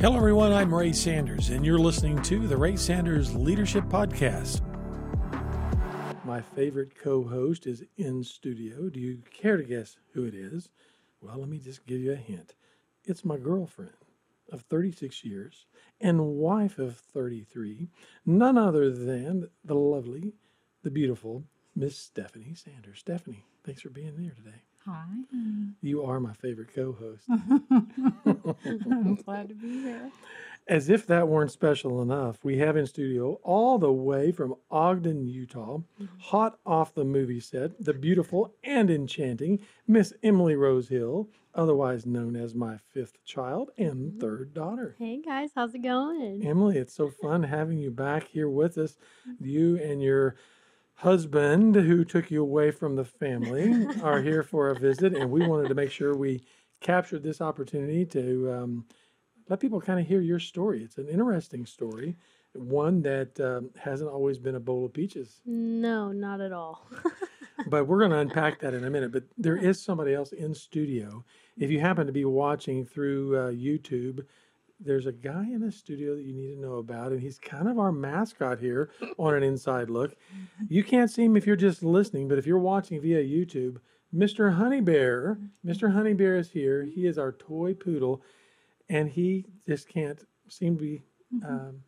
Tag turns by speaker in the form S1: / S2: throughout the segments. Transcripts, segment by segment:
S1: Hello, everyone. I'm Ray Sanders, and you're listening to the Ray Sanders Leadership Podcast. My favorite co host is in studio. Do you care to guess who it is? Well, let me just give you a hint. It's my girlfriend of 36 years and wife of 33, none other than the lovely, the beautiful Miss Stephanie Sanders. Stephanie, thanks for being here today.
S2: Hi.
S1: You are my favorite co host.
S2: I'm glad to be here.
S1: As if that weren't special enough, we have in studio all the way from Ogden, Utah, mm-hmm. hot off the movie set, the beautiful and enchanting Miss Emily Rose Hill, otherwise known as my fifth child and mm-hmm. third daughter.
S3: Hey guys, how's it going?
S1: Emily, it's so fun having you back here with us. Mm-hmm. You and your husband, who took you away from the family, are here for a visit, and we wanted to make sure we captured this opportunity to um, let people kind of hear your story. It's an interesting story, one that um, hasn't always been a bowl of peaches.
S3: No, not at all.
S1: but we're going to unpack that in a minute. But there is somebody else in studio. If you happen to be watching through uh, YouTube, there's a guy in the studio that you need to know about, and he's kind of our mascot here on an inside look. You can't see him if you're just listening, but if you're watching via YouTube, Mr. Honey Bear, mm-hmm. Mr. Honey Bear is here. He is our toy poodle, and he just can't seem to be mm-hmm. um,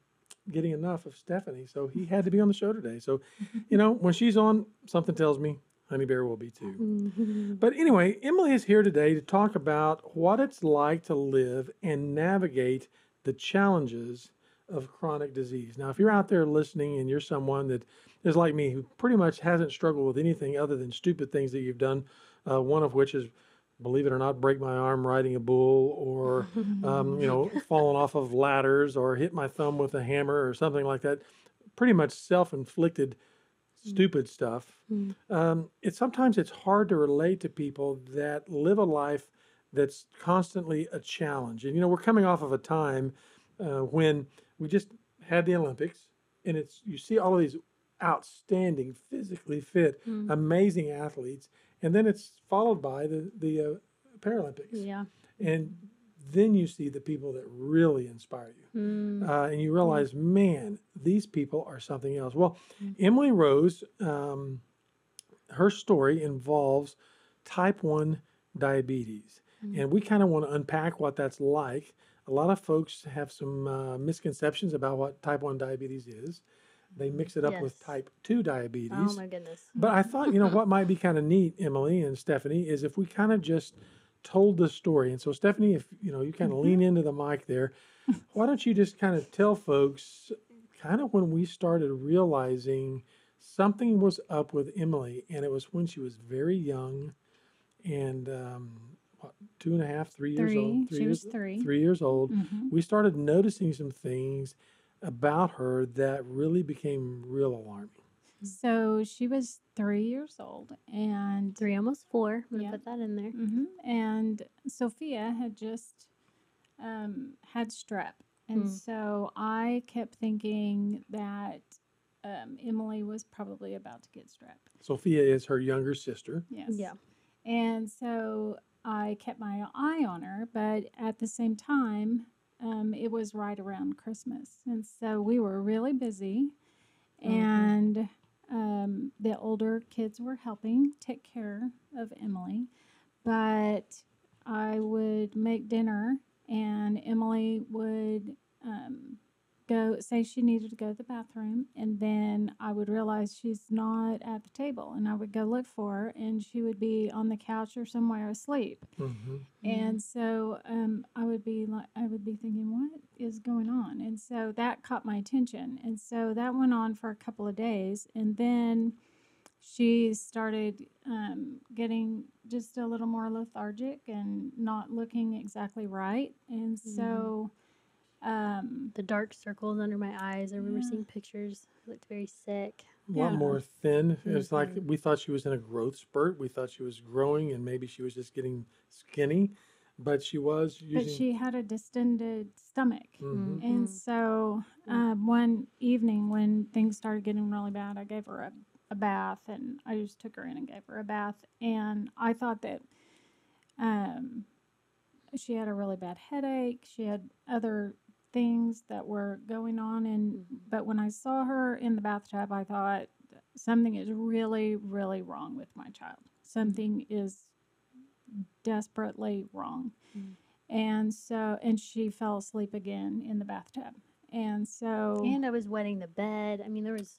S1: getting enough of Stephanie, so he had to be mm-hmm. on the show today. So, you know, when she's on, something tells me Honey Bear will be too. But anyway, Emily is here today to talk about what it's like to live and navigate the challenges of chronic disease. Now, if you're out there listening and you're someone that is like me who pretty much hasn't struggled with anything other than stupid things that you've done, uh, one of which is, believe it or not, break my arm riding a bull or, um, you know, falling off of ladders or hit my thumb with a hammer or something like that, pretty much self inflicted stupid stuff. Um, it's sometimes it's hard to relate to people that live a life that's constantly a challenge. And you know, we're coming off of a time uh, when we just had the Olympics, and it's you see all of these outstanding, physically fit, amazing athletes, and then it's followed by the the uh, Paralympics.
S3: Yeah.
S1: and then you see the people that really inspire you. Uh, and you realize man these people are something else. Well emily rose um, her story involves type 1 diabetes. And we kind of want to unpack what that's like a lot of folks have some uh, misconceptions about what type 1 diabetes is. They mix it up with type 2 diabetes.
S3: Oh my goodness.
S1: but I thought, you know, what might be kind of neat, Emily and Stephanie, is if we kind of just told the story. And so, Stephanie, if you know, you kind of lean into the mic there, why don't you just kind of tell folks, kind of when we started realizing something was up with Emily, and it was when she was very young, and um, what, two and a half, three years old,
S2: Three. She
S1: years,
S2: was three.
S1: three years old.
S2: Mhm.
S1: We started noticing some things about her that really became real alarming.
S2: So she was three years old, and
S3: Three, almost four. I'm gonna
S2: Yeah.
S3: put that in there.
S2: Mhm. and Sophia had just um, had strep, and
S3: Hmm.
S2: so I kept thinking that um, Emily was probably about to get strep.
S1: Sophia is her younger sister.
S2: Yes.
S3: Yeah.
S2: And so I kept my eye on her, but at the same time, um, it was right around Christmas. And so we were really busy.
S3: Mhm.
S2: And um, the older kids were helping take care of Emily. But I would make dinner, and Emily would um, go say she needed to go to the bathroom and then i would realize she's not at the table and i would go look for her and she would be on the couch or somewhere asleep.
S1: Hmm
S2: and so um, i would be like i would be thinking what is going on? And so that caught my attention and so that went on for a couple of days and then she started um, getting just a little more lethargic and not looking exactly right and so um,
S3: The dark circles under my eyes. I remember
S2: Yeah.
S3: seeing pictures. I looked very sick.
S1: A lot
S2: Yeah.
S1: more thin. It was like we thought she was in a growth spurt. We thought she was growing, and maybe she was just getting skinny, but she was using.
S2: but she had a distended stomach
S1: Mhm.
S2: And
S3: Mhm.
S2: so um, one evening when things started getting really bad, I gave her a, a bath and I just took her in and gave her a bath. And I thought that um, she had a really bad headache. She had other things that were going on and
S3: Mhm.
S2: but when I saw her in the bathtub, I thought something is really really wrong with my child. Something is desperately wrong.
S3: Mm.
S2: And so and she fell asleep again in the bathtub. And so
S3: And I was wetting the bed. I mean, there was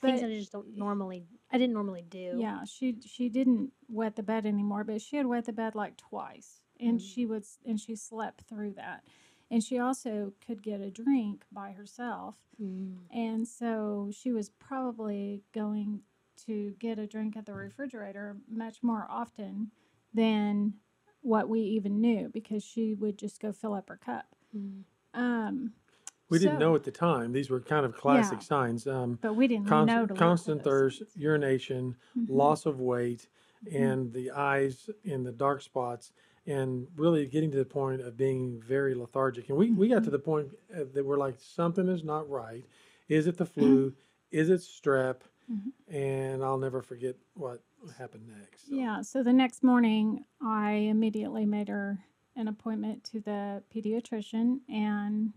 S3: things that I just don't normally. I didn't normally do.
S2: Yeah, she she didn't wet the bed anymore, but she had wet the bed like twice, and
S3: Mm.
S2: she would s- and she slept through that, and she also could get a drink by herself,
S3: Mm.
S2: and so she was probably going to get a drink at the refrigerator much more often than what we even knew because she would just go fill up her cup.
S3: Mm.
S2: Um,
S1: We didn't know at the time. These were kind of classic
S2: Yeah.
S1: signs. Um,
S2: but we didn't know
S1: constant,
S2: to
S1: constant thirst,
S2: signs.
S1: urination,
S2: Mhm.
S1: loss of weight,
S2: Mhm.
S1: and the eyes in the dark spots, and really getting to the point of being very lethargic. And we, we got to the point uh, that we're like, something is not right. Is it the flu? is it strep?
S2: Mhm.
S1: And I'll never forget what happened next. So,
S2: Yeah, so the next morning, I immediately made her an appointment to the pediatrician. And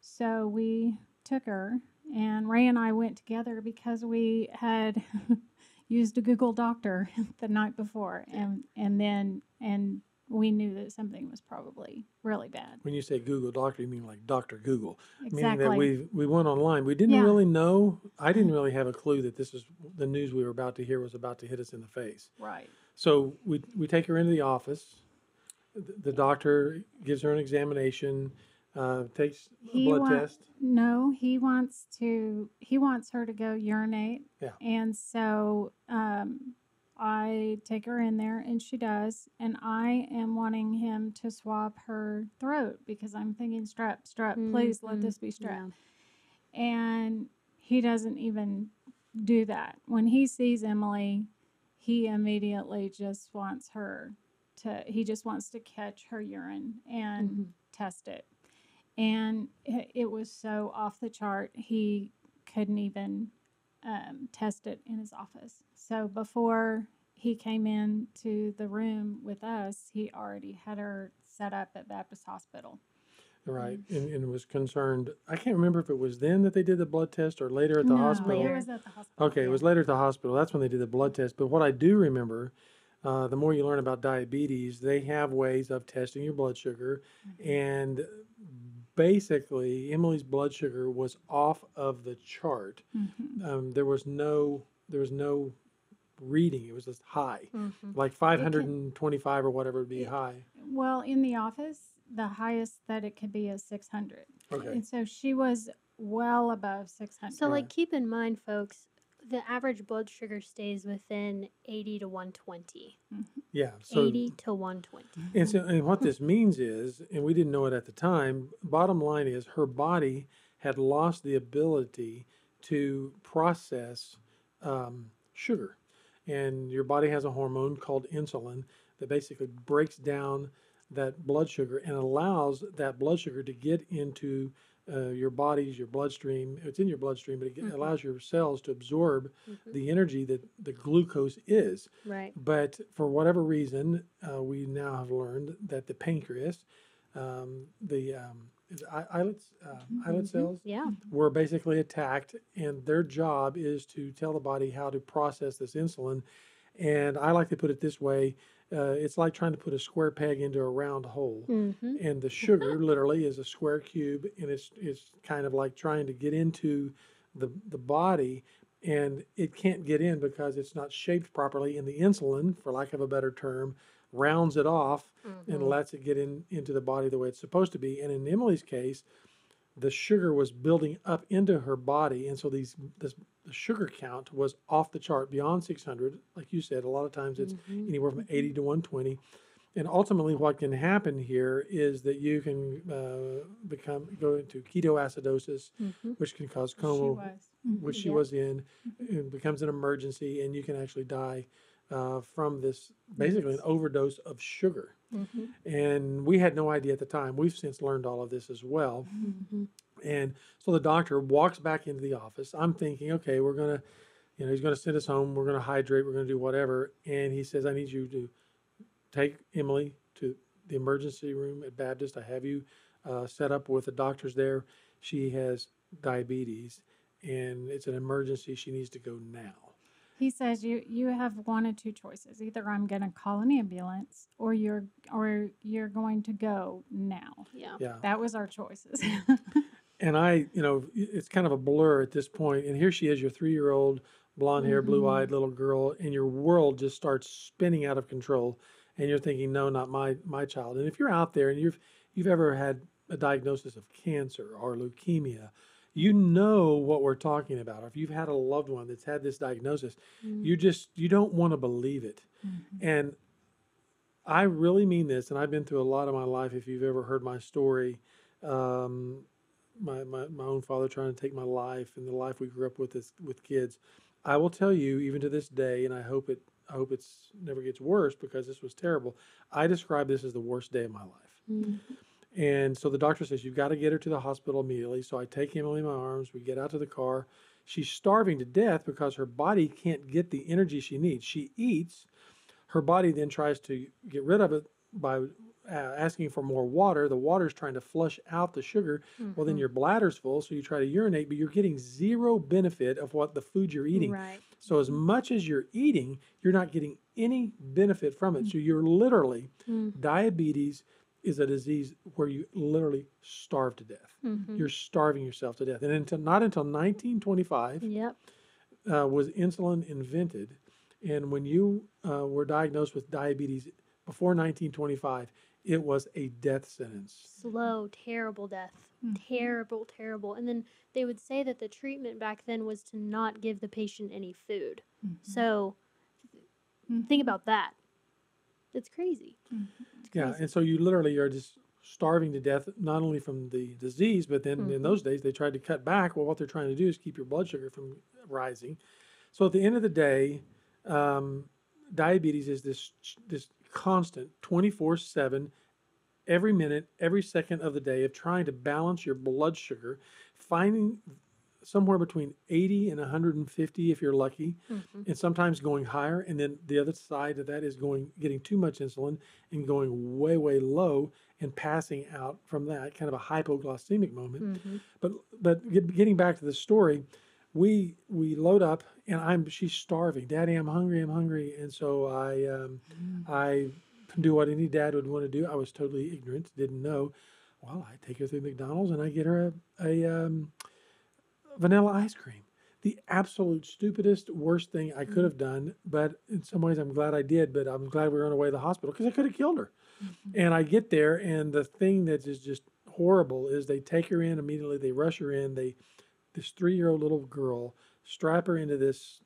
S2: so we took her, and Ray and I went together because we had used a Google Doctor the night before. And, and then, and we knew that something was probably really bad.
S1: When you say Google Doctor, you mean like Dr. Google. Meaning
S2: Exactly.
S1: that we we went online. We didn't
S2: Yeah.
S1: really know. I didn't really have a clue that this is the news we were about to hear was about to hit us in the face.
S2: right.
S1: So we we take her into the office. The, the doctor gives her an examination, uh, takes a
S2: He
S1: blood test.
S2: No, he wants to. He wants her to go urinate.
S1: Yeah.
S2: And so um, I take her in there, and she does. And I am wanting him to swab her throat because I'm thinking strep, strep. Please let
S3: Mhm.
S2: this be strep.
S3: Yeah.
S2: And he doesn't even do that. When he sees Emily, he immediately just wants her to. He just wants to catch her urine and
S3: Mhm.
S2: test it. And it was so off the chart, he couldn't even um, test it in his office. So before he came in to the room with us, he already had her set up at Baptist Hospital.
S1: Right, and, and was concerned. I can't remember if it was then that they did the blood test or later at the
S2: no,
S1: hospital.
S2: It was at the hospital.
S1: Okay, it was later at the hospital. That's when they did the blood test. But what I do remember, uh, the more you learn about diabetes, they have ways of testing your blood sugar. And basically, Emily's blood sugar was off of the chart.
S2: Mhm.
S1: Um, there was no, there was no reading. It was just high,
S3: Mhm.
S1: like 525 or whatever would be
S2: It-
S1: high.
S2: Well, in the office, the highest that it could be is 600.
S1: Okay.
S2: And so she was well above 600.
S3: So, like, keep in mind, folks, the average blood sugar stays within 80 to 120.
S1: Yeah. So
S3: 80 to 120.
S1: And so, and what this means is, and we didn't know it at the time. Bottom line is, her body had lost the ability to process um, sugar, and your body has a hormone called insulin that basically breaks down that blood sugar and allows that blood sugar to get into uh, your body's your bloodstream. It's in your bloodstream, but it
S3: Mhm.
S1: allows your cells to absorb
S3: Mhm.
S1: the energy that the glucose is.
S3: Right.
S1: But for whatever reason, uh, we now have learned that the pancreas, um, the um, is islets, uh, islet
S2: Mhm.
S1: cells,
S3: Yeah.
S1: were basically attacked, and their job is to tell the body how to process this insulin. And I like to put it this way: uh, it's like trying to put a square peg into a round hole.
S3: Mm-hmm.
S1: And the sugar literally is a square cube, and it's it's kind of like trying to get into the the body, and it can't get in because it's not shaped properly. And the insulin, for lack of a better term, rounds it off and
S3: Mhm.
S1: lets it get in into the body the way it's supposed to be. And in Emily's case, the sugar was building up into her body, and so these this the sugar count was off the chart beyond 600. Like you said, a lot of times it's
S3: Mhm.
S1: anywhere from 80 to 120. And ultimately, what can happen here is that you can uh, become go into ketoacidosis,
S3: Mhm.
S1: which can cause
S2: she
S1: coma,
S2: was.
S1: Which she
S3: Yep.
S1: was in. It becomes an emergency, and you can actually die uh, from this basically an overdose of sugar.
S3: Mhm.
S1: And we had no idea at the time. We've since learned all of this as well. And so the doctor walks back into the office. I'm thinking, okay, we're going to, you know, he's going to send us home. We're going to hydrate. We're going to do whatever. And he says, I need you to take Emily to the emergency room at Baptist. I have you uh, set up with the doctors there. She has diabetes, and it's an emergency. She needs to go now.
S2: He says you you have one of two choices. Either I'm going to call an ambulance, or you're or you're going to go now.
S3: Yeah.
S1: Yeah.
S2: That was our choices.
S1: and I, you know, it's kind of a blur at this point. And here she is, your three-year-old, blonde hair,
S2: Mhm.
S1: blue-eyed little girl, and your world just starts spinning out of control. And you're thinking, no, not my my child. And if you're out there and you've you've ever had a diagnosis of cancer or leukemia, you know what we're talking about. Or if you've had a loved one that's had this diagnosis,
S3: Mm.
S1: you just you don't want to believe it.
S2: Mhm.
S1: And I really mean this, and I've been through a lot of my life. If you've ever heard my story, um, my, my my own father trying to take my life and the life we grew up with as with kids, I will tell you, even to this day, and I hope it I hope it's never gets worse because this was terrible. I describe this as the worst day of my life.
S3: Mm.
S1: And so the doctor says, You've got to get her to the hospital immediately. So I take Emily in my arms. We get out to the car. She's starving to death because her body can't get the energy she needs. She eats. Her body then tries to get rid of it by uh, asking for more water. The water is trying to flush out the sugar. Well, then
S3: Mhm.
S1: your bladder's full. So you try to urinate, but you're getting zero benefit of what the food you're eating.
S3: Right.
S1: So as much as you're eating, you're not getting any benefit from it. So you're literally
S3: Mm.
S1: diabetes is a disease where you literally starve to death.
S3: Mhm.
S1: You're starving yourself to death. And until not until 1925
S3: Yep.
S1: uh, was insulin invented. And when you uh, were diagnosed with diabetes before 1925, it was a death sentence.
S3: Slow, terrible death.
S2: Mhm.
S3: Terrible, terrible. And then they would say that the treatment back then was to not give the patient any food.
S2: Mhm.
S3: So
S2: Mhm.
S3: think about that. It's crazy.
S2: Mhm.
S3: It's
S1: Yeah, and so you literally are just starving to death, not only from the disease, but then in those days they tried to cut back. Well, what they're trying to do is keep your blood sugar from rising. So at the end of the day, um, diabetes is this this constant, twenty four seven, every minute, every second of the day of trying to balance your blood sugar, finding somewhere between 80 and 150 if you're lucky
S3: Mhm.
S1: and sometimes going higher and then the other side of that is going getting too much insulin and going way way low and passing out from that kind of a hypoglycemic moment
S3: Mhm.
S1: but but getting back to the story we we load up and i'm she's starving. Daddy i'm hungry i'm hungry. And so i um, i do what any dad would want to do. I was totally ignorant didn't know. Well i take her through mcdonald's and i get her a, a um, vanilla ice cream. The absolute stupidest worst thing i could have done but in some ways i'm glad i did but i'm glad we were on our way to the hospital because i could have killed her. And I get there, and the thing that is just horrible is they take her in immediately. They rush her in. They this three year old little girl strap her into this.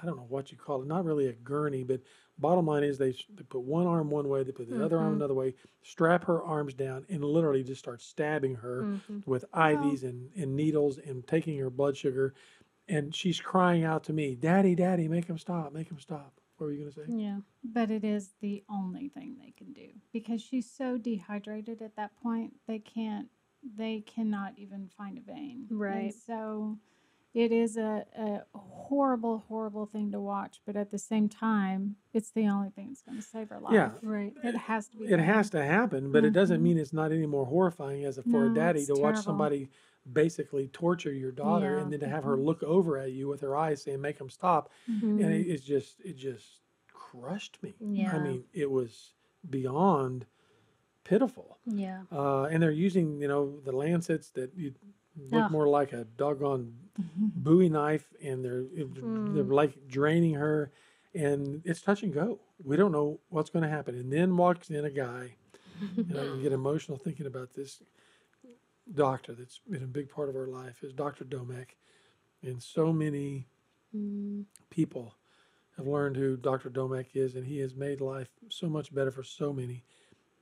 S1: I don't know what you call it. Not really a gurney, but bottom line is they, they put one arm one way, they put the other arm
S3: Mhm.
S1: another way, strap her arms down, and literally just start stabbing her
S3: Mhm.
S1: with IVs and, and needles and taking her blood sugar. And she's crying out to me, "Daddy, Daddy, make him stop! Make him stop!" What were you going to say?
S3: Yeah.
S2: But it is the only thing they can do because she's so dehydrated at that point. They can't. They cannot even find a vein. And
S3: Right.
S2: so, it is a, a horrible, horrible thing to watch. But at the same time, it's the only thing that's going to save her life.
S1: Yeah.
S3: Right.
S2: It has to be.
S1: it
S2: done.
S1: has to happen, but it doesn't
S2: Mhm.
S1: mean it's not any more horrifying as a, for a daddy to watch somebody basically torture your daughter
S3: Yeah.
S1: and then to have her
S2: Mhm.
S1: look over at you with her eyes saying make them stop
S2: Mhm.
S1: and it, it's just it just crushed me
S3: Yeah.
S1: i mean it was beyond pitiful
S3: Yeah.
S1: uh, and they're using you know the lancets that you look
S3: Ugh.
S1: more like a doggone
S2: Mhm.
S1: bowie knife and they're they're
S3: Mm.
S1: like draining her and it's touch and go we don't know what's going to happen and then walks in a guy and I get emotional thinking about this doctor that's been a big part of our life is Dr. Domek. And so many
S3: Mm.
S1: people have learned who Dr. Domek is, and he has made life so much better for so many.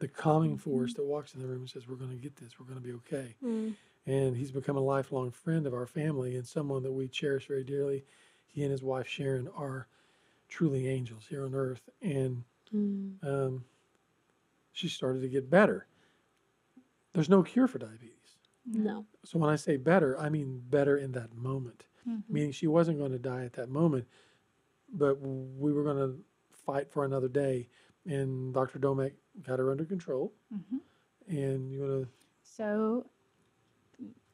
S1: The calming force that walks in the room and says, We're going to get this, we're going to be okay.
S3: Mm.
S1: And he's become a lifelong friend of our family and someone that we cherish very dearly. He and his wife Sharon are truly angels here on earth. And
S3: Mm.
S1: um, she started to get better. There's no cure for diabetes.
S3: No.
S1: So when I say better, I mean better in that moment,
S2: Mhm.
S1: meaning she wasn't going to die at that moment, but we were going to fight for another day. and Dr. Domek got her under control.
S2: hmm
S1: And you want to
S2: So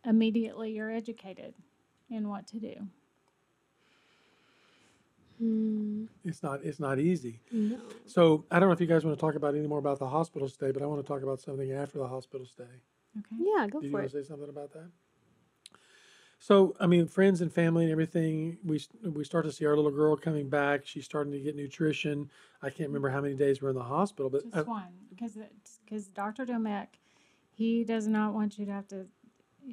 S2: immediately you're educated in what to do.
S3: Hmm.
S1: it's not it's not easy.
S3: No.
S1: So I don't know if you guys want to talk about any more about the hospital stay, but I want to talk about something after the hospital stay.
S2: Okay.
S3: Yeah, go
S1: Did you
S3: for
S1: want
S3: it.
S1: to say something about that? So, I mean, friends and family and everything, we we start to see our little girl coming back. She's starting to get nutrition. I can't remember how many days we're in the hospital, but
S2: Just
S1: uh,
S2: one, because because Dr. Domek, he does not want you to have to.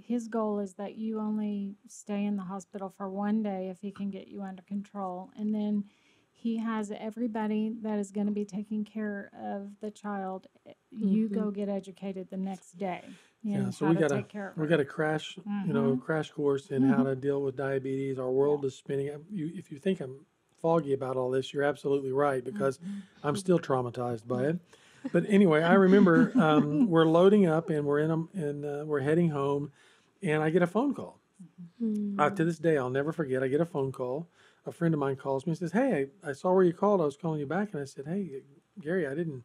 S2: His goal is that you only stay in the hospital for one day if he can get you under control, and then he has everybody that is going to be taking care of the child. You go get educated the next day.
S1: Yeah, so we got a
S2: take care of
S1: we got a crash, you know,
S2: Mhm.
S1: crash course in how to deal with diabetes. Our world is spinning. You, if you think I'm foggy about all this, you're absolutely right because I'm still traumatized by it. But anyway, I remember um, we're loading up and we're in a, and uh, we're heading home, and I get a phone call.
S3: Hmm.
S1: Uh, to this day, I'll never forget. I get a phone call. A friend of mine calls me and says, "Hey, I, I saw where you called. I was calling you back." And I said, "Hey, Gary, I didn't,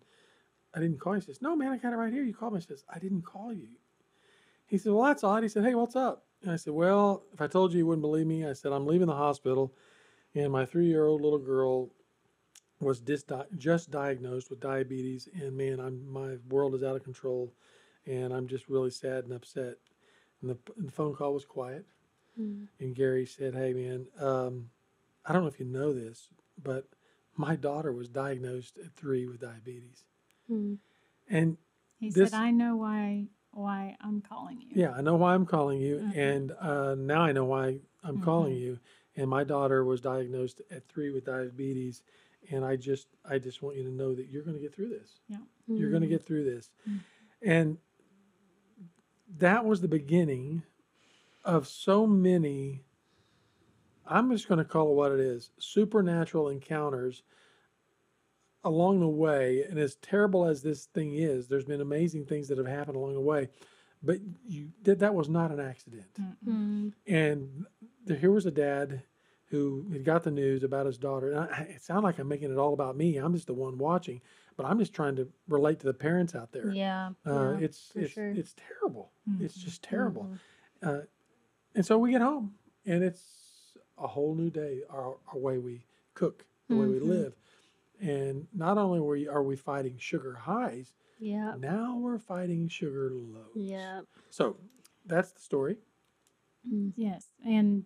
S1: I didn't call you." He says, "No, man, I got it right here. You called me." I says, "I didn't call you." He said, "Well, that's odd." He said, "Hey, what's up?" And I said, "Well, if I told you, you wouldn't believe me." I said, "I'm leaving the hospital, and my three-year-old little girl was dis- just diagnosed with diabetes, and man, I'm my world is out of control, and I'm just really sad and upset." And the, and the phone call was quiet.
S3: Hmm.
S1: And Gary said, Hey, man, um, I don't know if you know this, but my daughter was diagnosed at three with diabetes.
S3: Hmm.
S1: And
S2: he
S1: this-
S2: said, "I know why why I'm calling you."
S1: yeah, I know why I'm calling you.
S2: Mhm.
S1: And uh, now I know why I'm calling
S2: Mhm.
S1: you. And my daughter was diagnosed at three with diabetes. And I just, I just want you to know that you're going to get through this. Yeah. You're going to
S3: Hmm.
S1: get through this.
S2: Mm.
S1: And that was the beginning of so many, I'm just going to call it what it is supernatural encounters along the way. And as terrible as this thing is, there's been amazing things that have happened along the way. But you that that was not an accident.
S2: Mm-mm.
S3: Hmm.
S1: And there, here was a dad who had got the news about his daughter. And I, it sounds like I'm making it all about me. I'm just the one watching, but I'm just trying to relate to the parents out there.
S3: Yeah.
S1: Uh,
S3: yeah,
S1: it's it's
S3: sure.
S1: it's terrible. It's
S2: Mhm.
S1: just terrible.
S3: Mhm.
S1: Uh, and so we get home, and it's a whole new day. Our, our way we cook, the way we
S3: Mhm.
S1: live, and not only are we, are we fighting sugar highs,
S3: Yeah.
S1: now we're fighting sugar lows.
S3: Yeah.
S1: So that's the story.
S3: Mm.
S2: Yes, and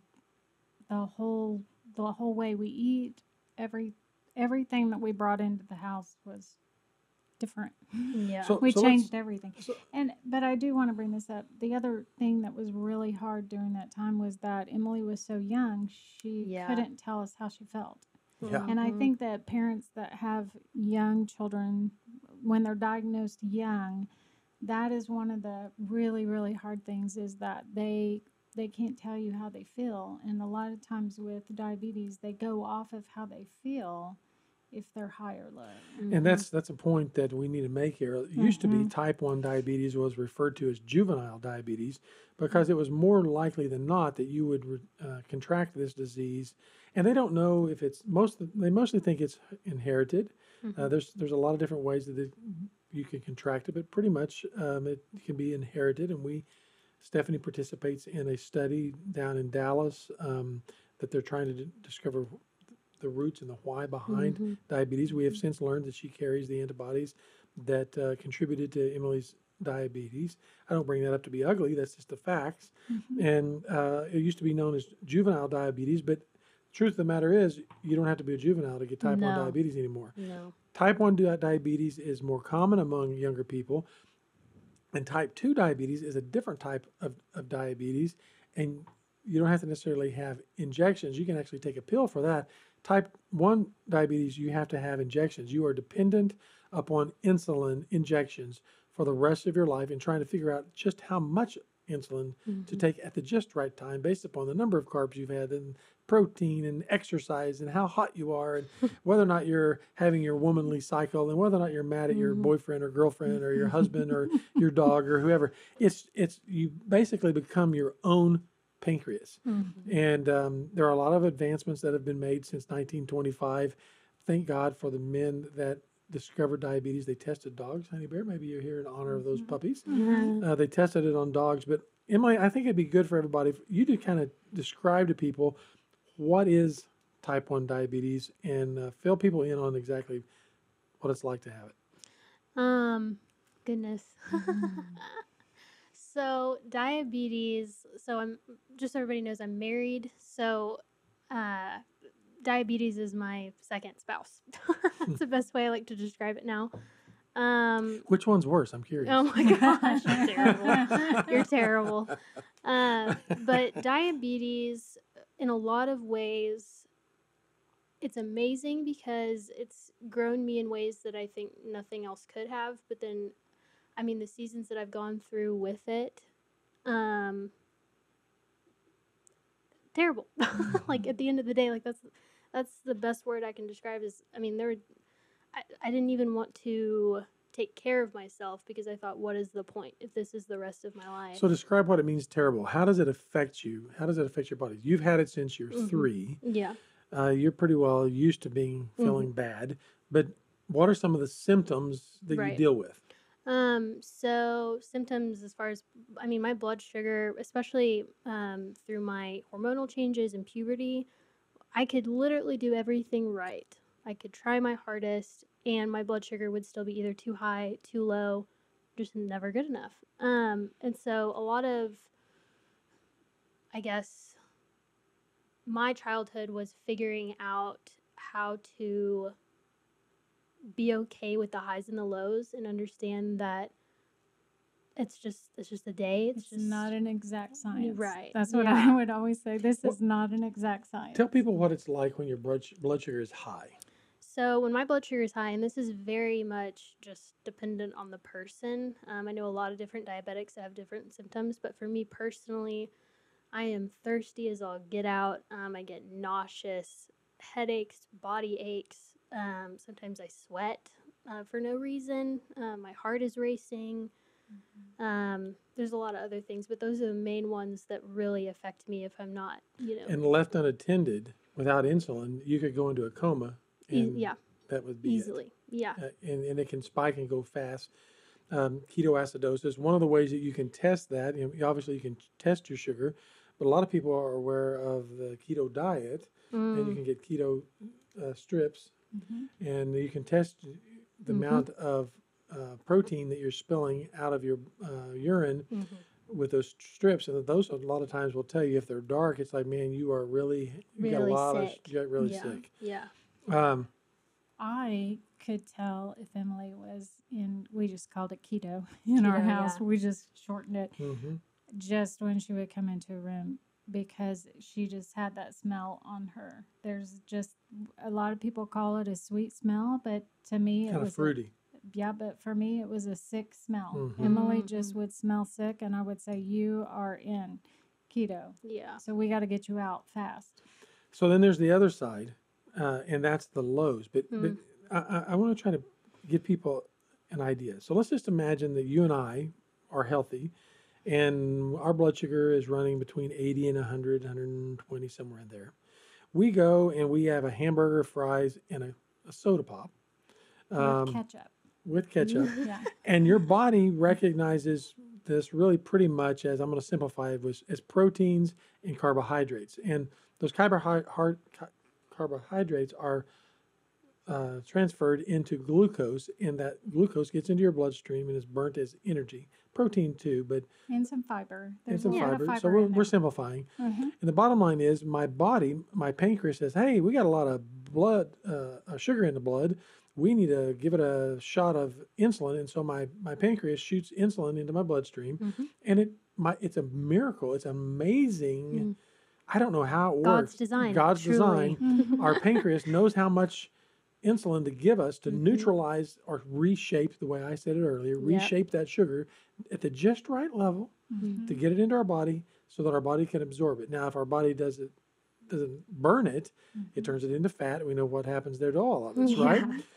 S2: the whole the whole way we eat, every everything that we brought into the house was different.
S3: Yeah.
S1: So-
S2: we
S1: let's-
S2: changed everything.
S1: so-
S2: and but I do want to bring this up. The other thing that was really hard during that time was that Emily was so young, she
S3: Yeah.
S2: couldn't tell us how she felt.
S1: Yeah.
S2: And I
S3: Mhm.
S2: think that parents that have young children, when they're diagnosed young, that is one of the really, really hard things is that they they can't tell you how they feel. And a lot of times with diabetes, they go off of how they feel if they're high or low.
S3: Mhm.
S1: And that's that's a point that we need to make here. It used to be
S2: Mhm.
S1: type 1 diabetes was referred to as juvenile diabetes because it was more likely than not that you would re- uh, contract this disease. And they don't know if it's most they mostly think it's inherited. Uh,
S3: Mhm.
S1: there's there's a lot of different ways that it, you can contract it, but pretty much um, it can be inherited. And we Stephanie participates in a study down in Dallas um, that they're trying to d- discover the roots and the why behind
S3: Mhm.
S1: diabetes. We have since learned that she carries the antibodies that uh, contributed to Emily's diabetes. I don't bring that up to be ugly. That's just the facts. And uh, it used to be known as juvenile diabetes, but truth of the matter is, you don't have to be a juvenile to get type 1 diabetes anymore.
S3: No.
S1: Type 1 di- diabetes is more common among younger people, and type 2 diabetes is a different type of, of diabetes. And you don't have to necessarily have injections. You can actually take a pill for that. Type 1 diabetes, you have to have injections. You are dependent upon insulin injections for the rest of your life and trying to figure out just how much insulin to
S3: Mhm.
S1: take at the just right time based upon the number of carbs you've had and protein and exercise and how hot you are and whether or not you're having your womanly cycle and whether or not you're mad at your
S3: Mhm.
S1: boyfriend or girlfriend or your husband or your dog or whoever it's it's you basically become your own pancreas
S2: Mhm.
S1: and um, there are a lot of advancements that have been made since 1925 thank god for the men that discovered diabetes. They tested dogs, Honey Bear. Maybe you're here in honor of those
S2: Mhm.
S1: puppies.
S3: Mhm.
S1: Uh, they tested it on dogs, but Emily, I think it'd be good for everybody if you to kind of describe to people what is type one diabetes and uh, fill people in on exactly what it's like to have it.
S3: Um, goodness.
S2: Mm.
S3: so diabetes. So I'm just so everybody knows I'm married. So, uh, diabetes is my second spouse. That's the best way I like to describe it now. Um,
S1: Which one's worse? I'm curious.
S3: oh my gosh, you're terrible. You're terrible. Uh, but diabetes, in a lot of ways, it's amazing because it's grown me in ways that I think nothing else could have. But then, I mean, the seasons that I've gone through with it, um, terrible. like at the end of the day, like that's that's the best word I can describe. Is I mean, there, were, I I didn't even want to take care of myself because I thought, what is the point if this is the rest of my life?
S1: So describe what it means terrible. How does it affect you? How does it affect your body? You've had it since you're
S3: Mhm.
S1: three.
S3: yeah.
S1: Uh, you're pretty well used to being
S3: Mm-hmm.
S1: feeling bad, but what are some of the symptoms that you deal with?
S3: Um, so symptoms as far as I mean, my blood sugar, especially um, through my hormonal changes and puberty, I could literally do everything right. I could try my hardest, and my blood sugar would still be either too high, too low, just never good enough. Um, and so a lot of, I guess, my childhood was figuring out how to be okay with the highs and the lows and understand that it's just it's just a day. It's,
S2: It's
S3: just
S2: not an exact science.
S3: right,
S2: That's what
S3: yeah.
S2: I would always say. This
S1: Well-
S2: is not an exact science.
S1: Tell people what it's like when your blood, blood sugar is high.
S3: So when my blood sugar is high, and this is very much just dependent on the person. Um, I know a lot of different diabetics that have different symptoms, but for me personally, I am thirsty as all get out. Um, I get nauseous, headaches, body aches. Um, sometimes I sweat uh, for no reason. Uh, my heart is racing. Um, there's a lot of other things, but those are the main ones that really affect me if I'm not, you know,
S1: And left unattended without insulin, you could go into a coma.
S3: E-
S1: And
S3: yeah,
S1: that would be it.
S3: easily. Yeah.
S1: uh, and, and it can spike and go fast. Um, ketoacidosis, one of the ways that you can test that, you know, obviously you can test your sugar, but a lot of people are aware of the keto diet, and you
S3: Mm.
S1: can get keto uh, strips,
S2: Mhm.
S1: and you can test the
S3: Mhm.
S1: amount of uh, protein that you're spilling out of your uh, urine
S3: Mhm.
S1: with those strips, and those a lot of times will tell you if they're dark. It's like, man, you are really you got a lot of
S3: sick.
S1: you got really
S3: yeah.
S1: sick.
S3: Yeah.
S1: Um,
S2: I could tell if Emily was in, we just called it keto in our house.
S3: yeah.
S2: We just shortened it
S1: mhm.
S2: just when she would come into a room because she just had that smell on her. There's just a lot of people call it a sweet smell, but to me it
S1: Kind of
S2: was a-
S1: fruity.
S2: yeah, but for me it was a sick smell.
S1: Mhm.
S2: Emily just
S3: Mhm.
S2: would smell sick and I would say you are in keto.
S3: Yeah.
S2: So we got to get you out fast.
S1: So then there's the other side, uh, and that's the lows. But but
S3: Mm.
S1: I, I, I want to try to give people an idea. So let's just imagine that you and I are healthy, and our blood sugar is running between 80 and 100, 120, somewhere in there. We go and we have a hamburger, fries, and a, a soda pop
S2: with
S1: um,
S2: ketchup.
S1: with ketchup,
S2: Yeah.
S1: and your body recognizes this really pretty much as I'm going to simplify it was as proteins and carbohydrates, and those carbohy- hard- ca- carbohydrates are uh, transferred into glucose, and that glucose gets into your bloodstream and is burnt as energy. Protein too, but
S2: And some fiber.
S1: and some fiber.
S2: fiber
S1: So we're, we're simplifying.
S2: Mhm.
S1: And the bottom line is, my body, my pancreas says, "Hey, we got a lot of blood, uh, uh, sugar in the blood. We need to give it a shot of insulin." And so my my pancreas shoots insulin into my bloodstream,
S3: Mhm.
S1: and it my it's a miracle. It's amazing.
S3: Mm.
S1: I don't know how it
S3: God's
S1: works.
S3: design.
S1: God's
S3: truly.
S1: design. Our pancreas knows how much insulin to give us to
S3: Mhm.
S1: neutralize or reshape the way I said it earlier,
S3: Yep.
S1: reshape that sugar at the just right level
S2: Mhm.
S1: to get it into our body so that our body can absorb it. Now, if our body does it, doesn't burn it, it
S2: Mhm.
S1: turns it into fat. We know what happens there to all of us,
S3: Yeah.
S1: right?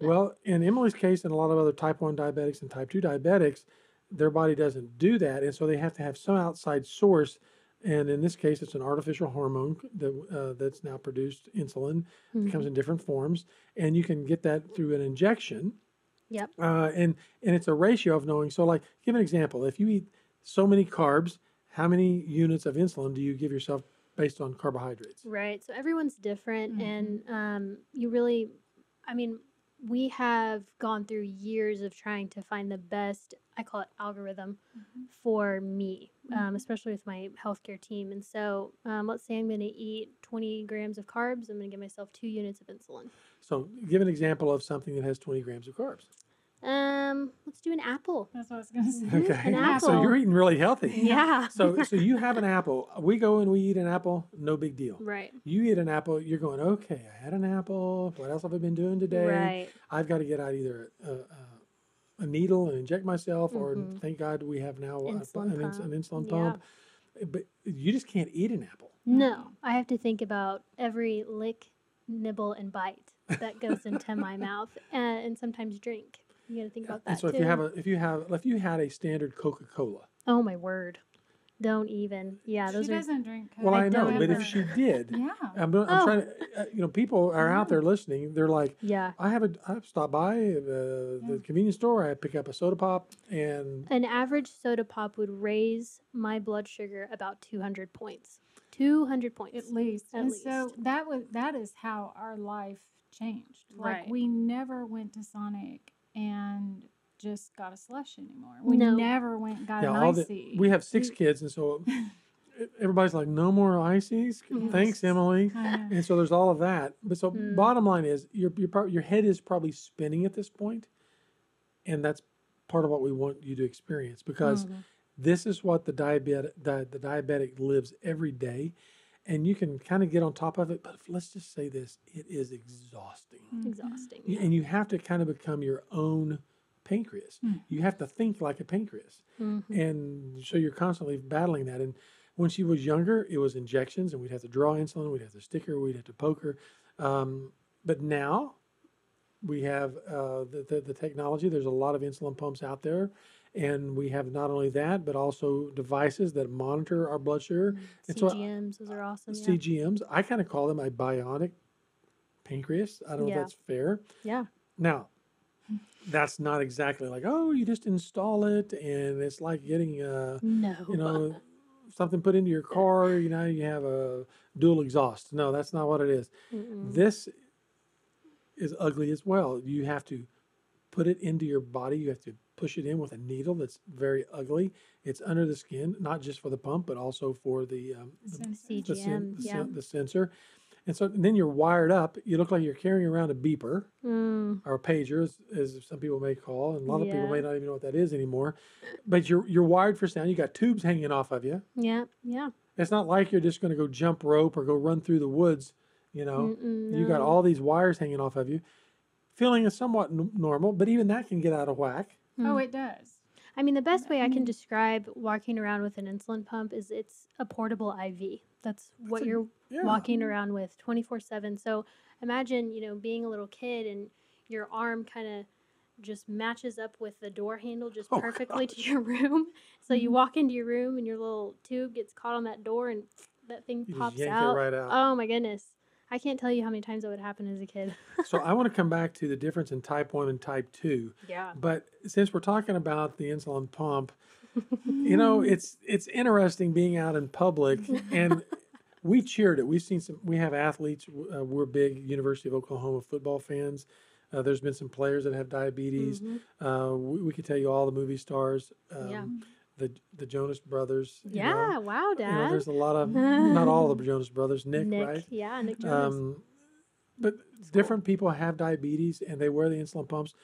S1: Well, in Emily's case, and a lot of other type 1 diabetics and type 2 diabetics, their body doesn't do that. And so they have to have some outside source. And in this case, it's an artificial hormone that, uh, that's now produced insulin. It comes
S3: Mhm.
S1: in different forms, and you can get that through an injection.
S3: Yep.
S1: Uh, and and it's a ratio of knowing. So, like, give an example. If you eat so many carbs, how many units of insulin do you give yourself based on carbohydrates?
S3: Right. So everyone's different,
S2: Mhm.
S3: and um, you really, I mean, we have gone through years of trying to find the best. I call it algorithm
S2: Mhm.
S3: for me, um,
S2: Mhm.
S3: especially with my healthcare team. And so, um, let's say I'm going to eat 20 grams of carbs. I'm going to give myself two units of insulin.
S1: So, give an example of something that has 20 grams of carbs.
S3: Um, let's do an apple.
S2: That's what I was going to say.
S1: Okay.
S3: An
S1: So, you're eating really healthy.
S3: Yeah.
S1: So, so you have an apple. We go and we eat an apple, no big deal.
S3: right.
S1: You eat an apple, you're going, okay, I had an apple. What else have I been doing today?
S3: Right.
S1: I've got to get out either a, a, a needle and inject myself, or
S3: Mhm.
S1: thank God we have now a,
S3: Insulin
S1: an, ins-
S3: pump.
S1: an insulin
S3: Yeah.
S1: pump. But you just can't eat an apple.
S3: No, I have to think about every lick, nibble, and bite that goes into my mouth, and, and sometimes drink. You got to think about that
S1: and so
S3: too.
S1: if you have a, if you have, if you had a standard Coca Cola,
S3: oh my word, don't even. Yeah, those
S2: she
S3: are.
S2: doesn't drink Coke.
S1: well, I,
S3: I
S1: know,
S3: don't
S1: but if
S3: ever.
S1: she did,
S2: Yeah.
S1: I'm, I'm
S3: Oh.
S1: trying to, uh, you know, people are out there listening. They're like,
S3: Yeah,
S1: I have a, I stopped by uh, the convenience store. I pick up a soda pop, and
S3: an average soda pop would raise my blood sugar about 200 points. 200 points.
S2: At least.
S3: At
S2: and so
S3: least.
S2: that was that is how our life changed. Like
S3: Right.
S2: we never went to Sonic and just got a slush anymore. We
S3: No.
S2: never went and got
S1: yeah,
S2: an
S1: all the, we have six kids, and so everybody's like, no more ices. Thanks, Emily. And so there's all of that. But so
S3: Mm.
S1: bottom line is your your your head is probably spinning at this point, and that's part of what we want you to experience because
S2: Mhm.
S1: this is what the diabetic the, the diabetic lives every day, and you can kind of get on top of it. But let's just say this: it is exhausting,
S2: Mhm.
S3: exhausting.
S1: Y- and you have to kind of become your own pancreas.
S2: Mm.
S1: You have to think like a pancreas
S3: Mhm.
S1: and so you're constantly battling that. And when she was younger, it was injections, and we'd have to draw insulin, we'd have to stick her, we'd have to poke her. Um, but now we have uh, the, the the technology. There's a lot of insulin pumps out there, and we have not only that, but also devices that monitor our blood sugar. And so, uh,
S3: CGMs, those are awesome. Yeah.
S1: CGMs. I kind of call them a bionic pancreas. I don't know if that's fair.
S3: yeah.
S1: Now, that's not exactly like oh, you just install it, and it's like getting uh,
S3: No.
S1: you know, something put into your car, you know, you have a dual exhaust. No, that's not what it is.
S3: Mm-mm.
S1: This is ugly as well. You have to put it into your body. You have to push it in with a needle that's very ugly. It's under the skin, not just for the pump, but also for the, um, the, the, sen-
S3: CGM,
S1: the,
S3: yeah.
S1: sen- the sensor. And so then you're wired up. You look like you're carrying around a beeper
S3: Mm,
S1: or a pager, as, as some people may call, and a lot of people may not even know what that is anymore. But you're you're wired for sound. You got tubes hanging off of you.
S3: yeah. Yeah.
S1: It's not like you're just going to go jump rope or go run through the woods. You know,
S3: Mm-mm,
S1: you got all these wires hanging off of you, feeling is somewhat n- normal, but even that can get out of whack.
S2: Oh, it does.
S3: I mean, the best way I can
S2: Mm.
S3: describe walking around with an insulin pump is it's a portable IV. That's what
S1: a-
S3: you're
S1: Yeah.
S3: walking around with 24 7. So imagine, you know, being a little kid and your arm kind of just matches up with the door handle just
S1: Oh,
S3: perfectly to your room. So you
S2: Mhm.
S3: walk into your room and your little tube gets caught on that door and that thing
S1: You
S3: pops out.
S1: right out.
S3: Oh my goodness. I can't tell you how many times that would happen as a kid.
S1: so I want to come back to the difference in type one and type two.
S3: Yeah.
S1: But since we're talking about the insulin pump, you know, it's it's interesting being out in public and we cheered it. We've seen some. We have athletes. Uh, we're big University of Oklahoma football fans. Uh, there's been some players that have diabetes.
S3: Mhm.
S1: Uh, we, we could tell you all the movie stars. Um,
S3: Yeah.
S1: The the Jonas Brothers. you know.
S3: Yeah. Wow,
S1: You know,
S3: Dad.
S1: there's a lot of not all the Jonas Brothers. Nick,
S3: Nick.
S1: right?
S3: Yeah, Nick Jonas.
S1: Um, but different people have diabetes and they wear the insulin pumps.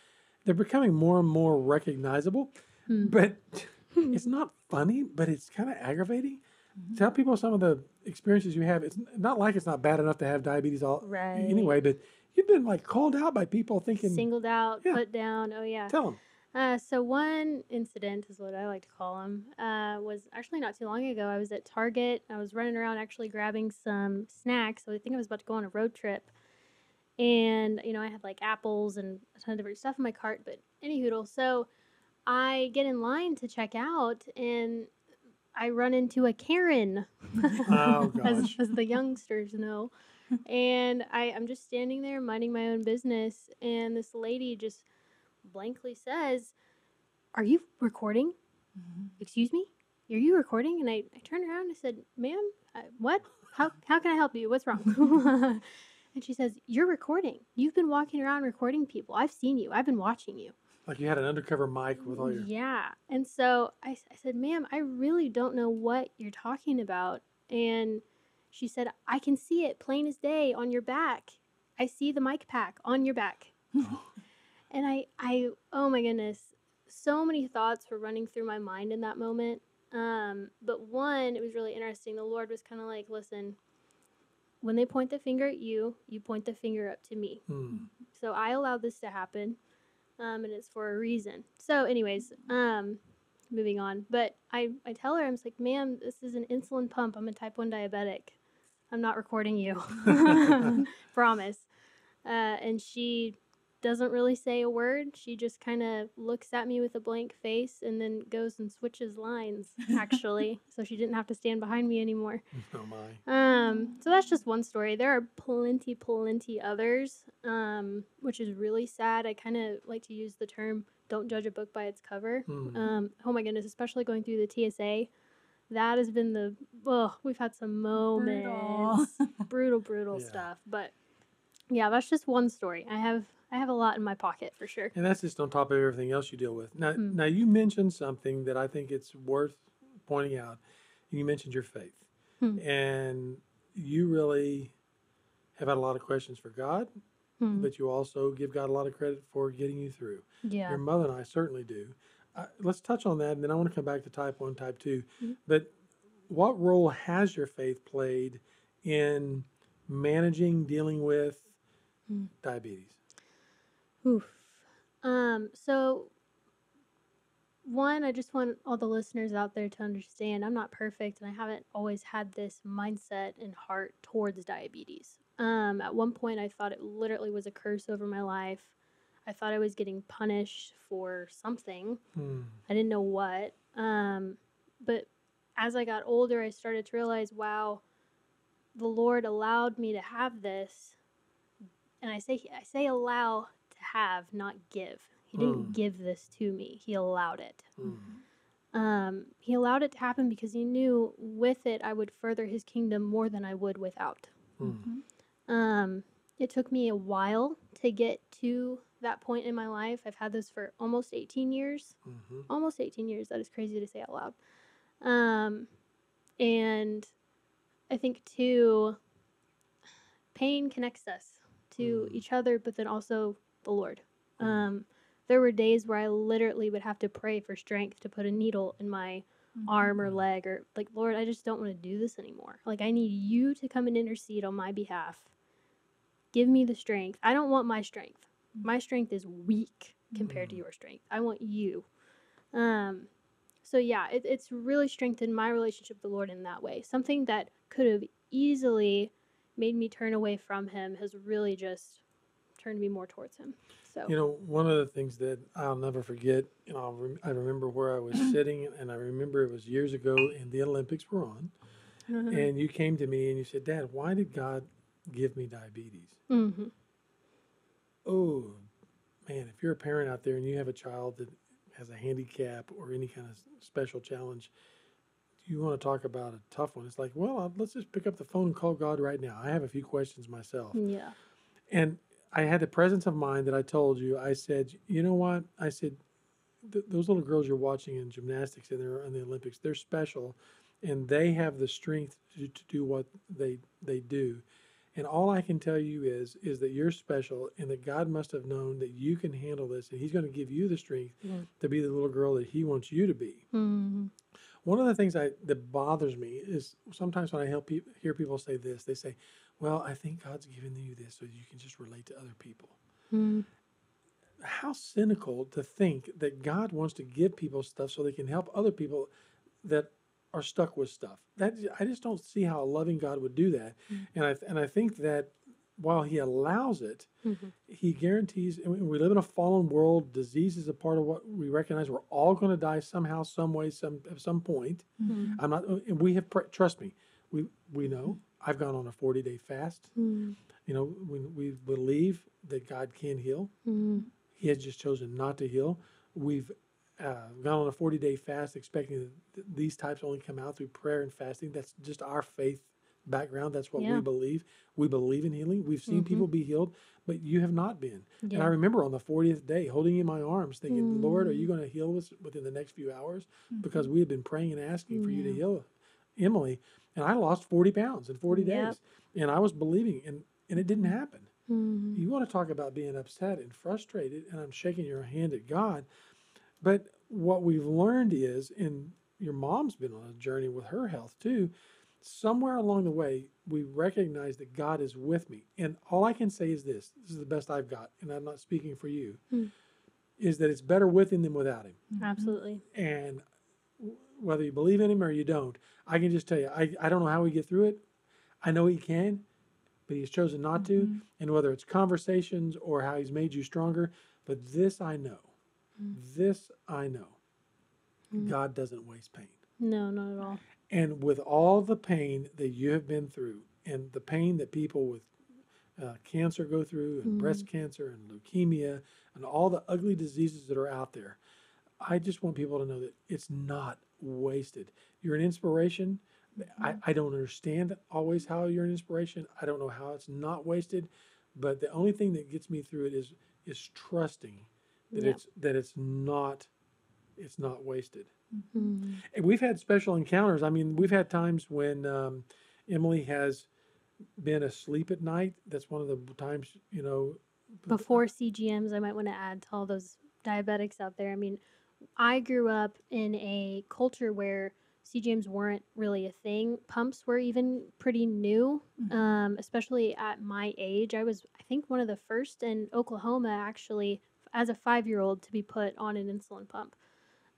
S1: They're becoming more and more recognizable,
S3: Hmm.
S1: but it's not funny, but it's kind of aggravating.
S3: Mm-hmm.
S1: Tell people some of the experiences you have. It's not like it's not bad enough to have diabetes all
S3: Right.
S1: anyway, but you've been like called out by people thinking,
S3: Singled out,
S1: Yeah.
S3: put down. Oh yeah.
S1: tell them.
S3: Uh, so one incident is what I like to call them. Uh, was actually not too long ago. I was at Target. I was running around actually grabbing some snacks. So I think I was about to go on a road trip, and you know I had like apples and a ton of different stuff in my cart. But any hoodle, so I get in line to check out, and I run into a Karen,
S1: Oh,
S3: as, as the youngsters know. and I, I'm just standing there minding my own business, and this lady just blankly says, Are you recording? Excuse me? Are you recording? And I, I turned around and I said, Ma'am, uh, what? How, how can I help you? What's wrong? and she says, You're recording. You've been walking around recording people. I've seen you. I've been watching you.
S1: Like you had an undercover mic with all your.
S3: Yeah. And so I, I said, ma'am, I really don't know what you're talking about. And she said, I can see it plain as day on your back. I see the mic pack on your back. and I, I, oh my goodness, so many thoughts were running through my mind in that moment. Um, but one, it was really interesting. The Lord was kind of like, listen, when they point the finger at you, you point the finger up to me.
S1: Hmm.
S3: So I allowed this to happen, um, and it's for a reason. So, anyways, um, moving on. But I, I tell her, I'm just like, ma'am, this is an insulin pump. I'm a type 1 diabetic. I'm not recording you. Promise. Uh, and she doesn't really say a word. She just kind of looks at me with a blank face and then goes and switches lines, actually. so she didn't have to stand behind me anymore.
S1: Oh my.
S3: Um, so that's just one story. There are plenty, plenty others, um, which is really sad. I kind of like to use the term "don't judge a book by its cover."
S1: Hmm.
S3: Um, oh my goodness, especially going through the TSA, that has been the oh, we've had some moments, brutal, brutal
S1: Yeah.
S3: stuff. But yeah, that's just one story. I have I have a lot in my pocket for sure.
S1: And that's just on top of everything else you deal with. Now,
S3: Hmm.
S1: now you mentioned something that I think it's worth pointing out. You mentioned your faith,
S3: Hmm.
S1: and you really have had a lot of questions for God,
S3: Hmm.
S1: but you also give God a lot of credit for getting you through.
S3: Yeah.
S1: Your mother and I certainly do. Uh, let's touch on that, and then I want to come back to type one, type 2
S3: Mhm.
S1: But what role has your faith played in managing, dealing with
S3: Hmm.
S1: diabetes?
S3: Oof. Um, so one, I just want all the listeners out there to understand I'm not perfect and I haven't always had this mindset and heart towards diabetes. Um, at one point I thought it literally was a curse over my life. I thought I was getting punished for something.
S1: Hmm.
S3: I didn't know what. Um, but as I got older, I started to realize, wow, the Lord allowed me to have this. And I say I say allow to have, not give. He didn't
S1: Hmm.
S3: give this to me. He allowed it.
S1: Hmm.
S3: Um, he allowed it to happen because he knew with it I would further his kingdom more than I would without.
S1: Hmm.
S3: Um, it took me a while to get to that point in my life. I've had this for almost 18 years
S1: Mhm.
S3: almost 18 years. That is crazy to say out loud. Um, and I think too, pain connects us to
S1: Mm.
S3: each other, but then also the Lord. Um, there were days where I literally would have to pray for strength to put a needle in my arm or leg, or like, Lord, I just don't want to do this anymore. Like, I need you to come and intercede on my behalf. Give me the strength. I don't want my strength. My strength is weak compared to
S1: Mhm.
S3: your strength. I want you. Um, so yeah, it, it's really strengthened my relationship with the Lord in that way. Something that could have easily made me turn away from Him has really just turned me more towards Him. So
S1: You know, one of the things that I'll never forget, you know, rem- I remember where I was sitting, and I remember it was years ago, and the Olympics were on, and you came to me and you said, "Dad, why did God give me diabetes?"
S3: hmm
S1: Oh, man, if you're a parent out there and you have a child that has a handicap or any kind of special challenge, you want to talk about a tough one. It's like, well, let's just pick up the phone and call God right now. I have a few questions myself.
S3: yeah,
S1: And I had the presence of mind that I told you. I said, you know what? I said, th- those little girls you're watching in gymnastics and they're in the Olympics, they're special, and they have the strength to, to do what they they do. And all I can tell you is is that you're special, and that God must have known that you can handle this, and He's going to give you the strength
S3: Yeah.
S1: to be the little girl that He wants you to be.
S3: hmm
S1: One of the things I, that bothers me is sometimes when I help people, hear people say this, they say, "Well, I think God's given you this so you can just relate to other people."
S3: mm
S1: How cynical to think that God wants to give people stuff so they can help other people that are stuck with stuff. That I just don't see how a loving God would do that.
S3: Mm.
S1: And I and I think that while he allows it,
S3: Mhm.
S1: he guarantees, and we- live in a fallen world. Disease is a part of what we recognize. We're all going to die somehow, some way, some at some point.
S2: Mm-hmm.
S1: I'm not, and we have, trust me, we we know. I've gone on a 40 day fast.
S3: Mm.
S1: You know, we, we believe that God can heal.
S3: Mm.
S1: He has just chosen not to heal. We've uh, gone on a 40 day fast expecting that th- these types only come out through prayer and fasting. That's just our faith background. That's what
S3: Yeah.
S1: we believe. We believe in healing. We've seen
S3: Mhm.
S1: people be healed, but you have not been. And I remember on the 40th day holding you in my arms, thinking, Lord, are
S3: Mm.
S1: you going to heal us within the next few hours?
S2: Mm-hmm.
S1: Because we had been praying and asking for you to heal Emily. And I lost 40 pounds in 40
S3: Yep.
S1: days. And I was believing, and, and it didn't happen.
S3: Mm.
S1: You want to talk about being upset and frustrated, and I'm shaking your hand at God. But what we've learned is, and your mom's been on a journey with her health too. Somewhere along the way, we recognize that God is with me. And all I can say is this this is the best I've got, and I'm not speaking for you,
S3: Hmm.
S1: is that it's better with him than without him.
S3: Absolutely.
S1: And whether you believe in him or you don't, I can just tell you, I, I don't know how we get through it. I know he can, but he's chosen not to.
S2: Mhm.
S1: And whether it's conversations or how he's made you stronger, but this I know,
S3: Mm.
S1: this I know,
S3: Mm.
S1: God doesn't waste pain.
S3: No, not at all.
S1: And with all the pain that you have been through, and the pain that people with uh, cancer go through, and breast cancer, and leukemia, and all the ugly diseases that are out there, I just want people to know that it's not wasted. You're an inspiration. I, I don't understand always how you're an inspiration. I don't know how it's not wasted, but the only thing that gets me through it is is trusting that
S3: Yeah.
S1: it's that it's not it's not wasted.
S3: Mm.
S1: And we've had special encounters. I mean, we've had times when um, Emily has been asleep at night. That's one of the times, you know.
S3: Before CGMs, I might want to add to all those diabetics out there. I mean, I grew up in a culture where CGMs weren't really a thing. Pumps were even pretty new,
S2: Mhm.
S3: um, especially at my age. I was, I think, one of the first in Oklahoma actually, as a five year old, to be put on an insulin pump.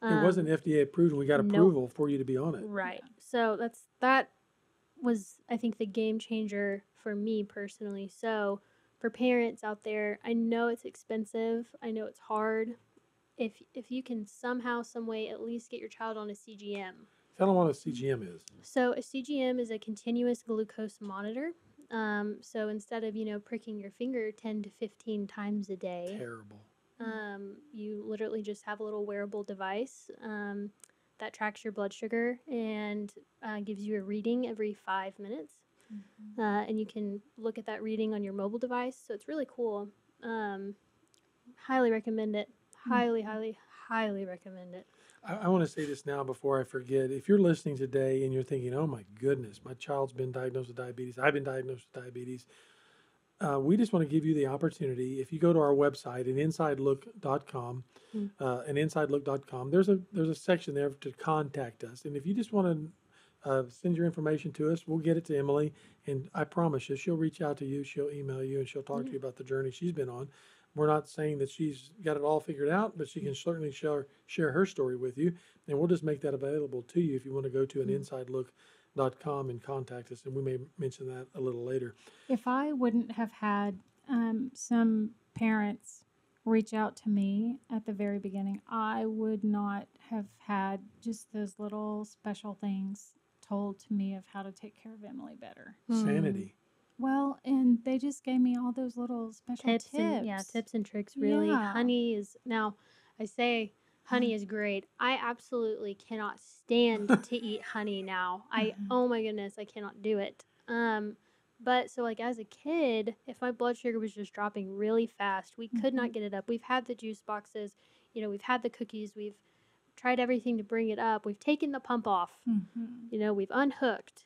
S1: It wasn't
S3: Um,
S1: FDA approved, and we got approval for you to be on it.
S3: Right. So that's that was I think the game changer for me personally. So for parents out there, I know it's expensive. I know it's hard. If if you can somehow some way at least get your child on a CGM.
S1: Tell them what a CGM is.
S3: So a CGM is a continuous glucose monitor. Um, so instead of you know pricking your finger 10 to 15 times a day,
S1: Terrible.
S3: Um, you literally just have a little wearable device um, that tracks your blood sugar and uh, gives you a reading every five minutes.
S2: Mm-hmm.
S3: Uh, and you can look at that reading on your mobile device. So it's really cool. Um, highly recommend it. Highly, highly, highly recommend it.
S1: I, I want to say this now before I forget. If you're listening today and you're thinking, "Oh my goodness, my child's been diagnosed with diabetes. I've been diagnosed with diabetes," uh, we just want to give you the opportunity. If you go to our website, an insidelook.com,
S3: Mm.
S1: uh, an insidelook.com, there's a there's a section there to contact us. And if you just want to uh, send your information to us, we'll get it to Emily. And I promise you, she'll reach out to you, she'll email you, and she'll talk to you about the journey she's been on. We're not saying that she's got it all figured out, but she can certainly share share her story with you, and we'll just make that available to you if you want to go to an insidelook.com and contact us, and we may mention that a little later.
S2: If I wouldn't have had um, some parents reach out to me at the very beginning, I would not have had just those little special things told to me of how to take care of Emily better.
S3: Mm.
S1: Sanity.
S2: Well, and they just gave me all those little special
S3: Tips,
S2: tips.
S3: and yeah, tips and tricks. Really,
S2: Yeah.
S3: honey is now. I say honey is great. I absolutely cannot stand to eat honey now. I
S2: Mhm.
S3: oh my goodness, I cannot do it. Um, but so like as a kid, if my blood sugar was just dropping really fast, we could not
S2: Mhm.
S3: get it up. We've had the juice boxes, you know, we've had the cookies, we've tried everything to bring it up. We've taken the pump off.
S2: Mhm.
S3: You know, we've unhooked.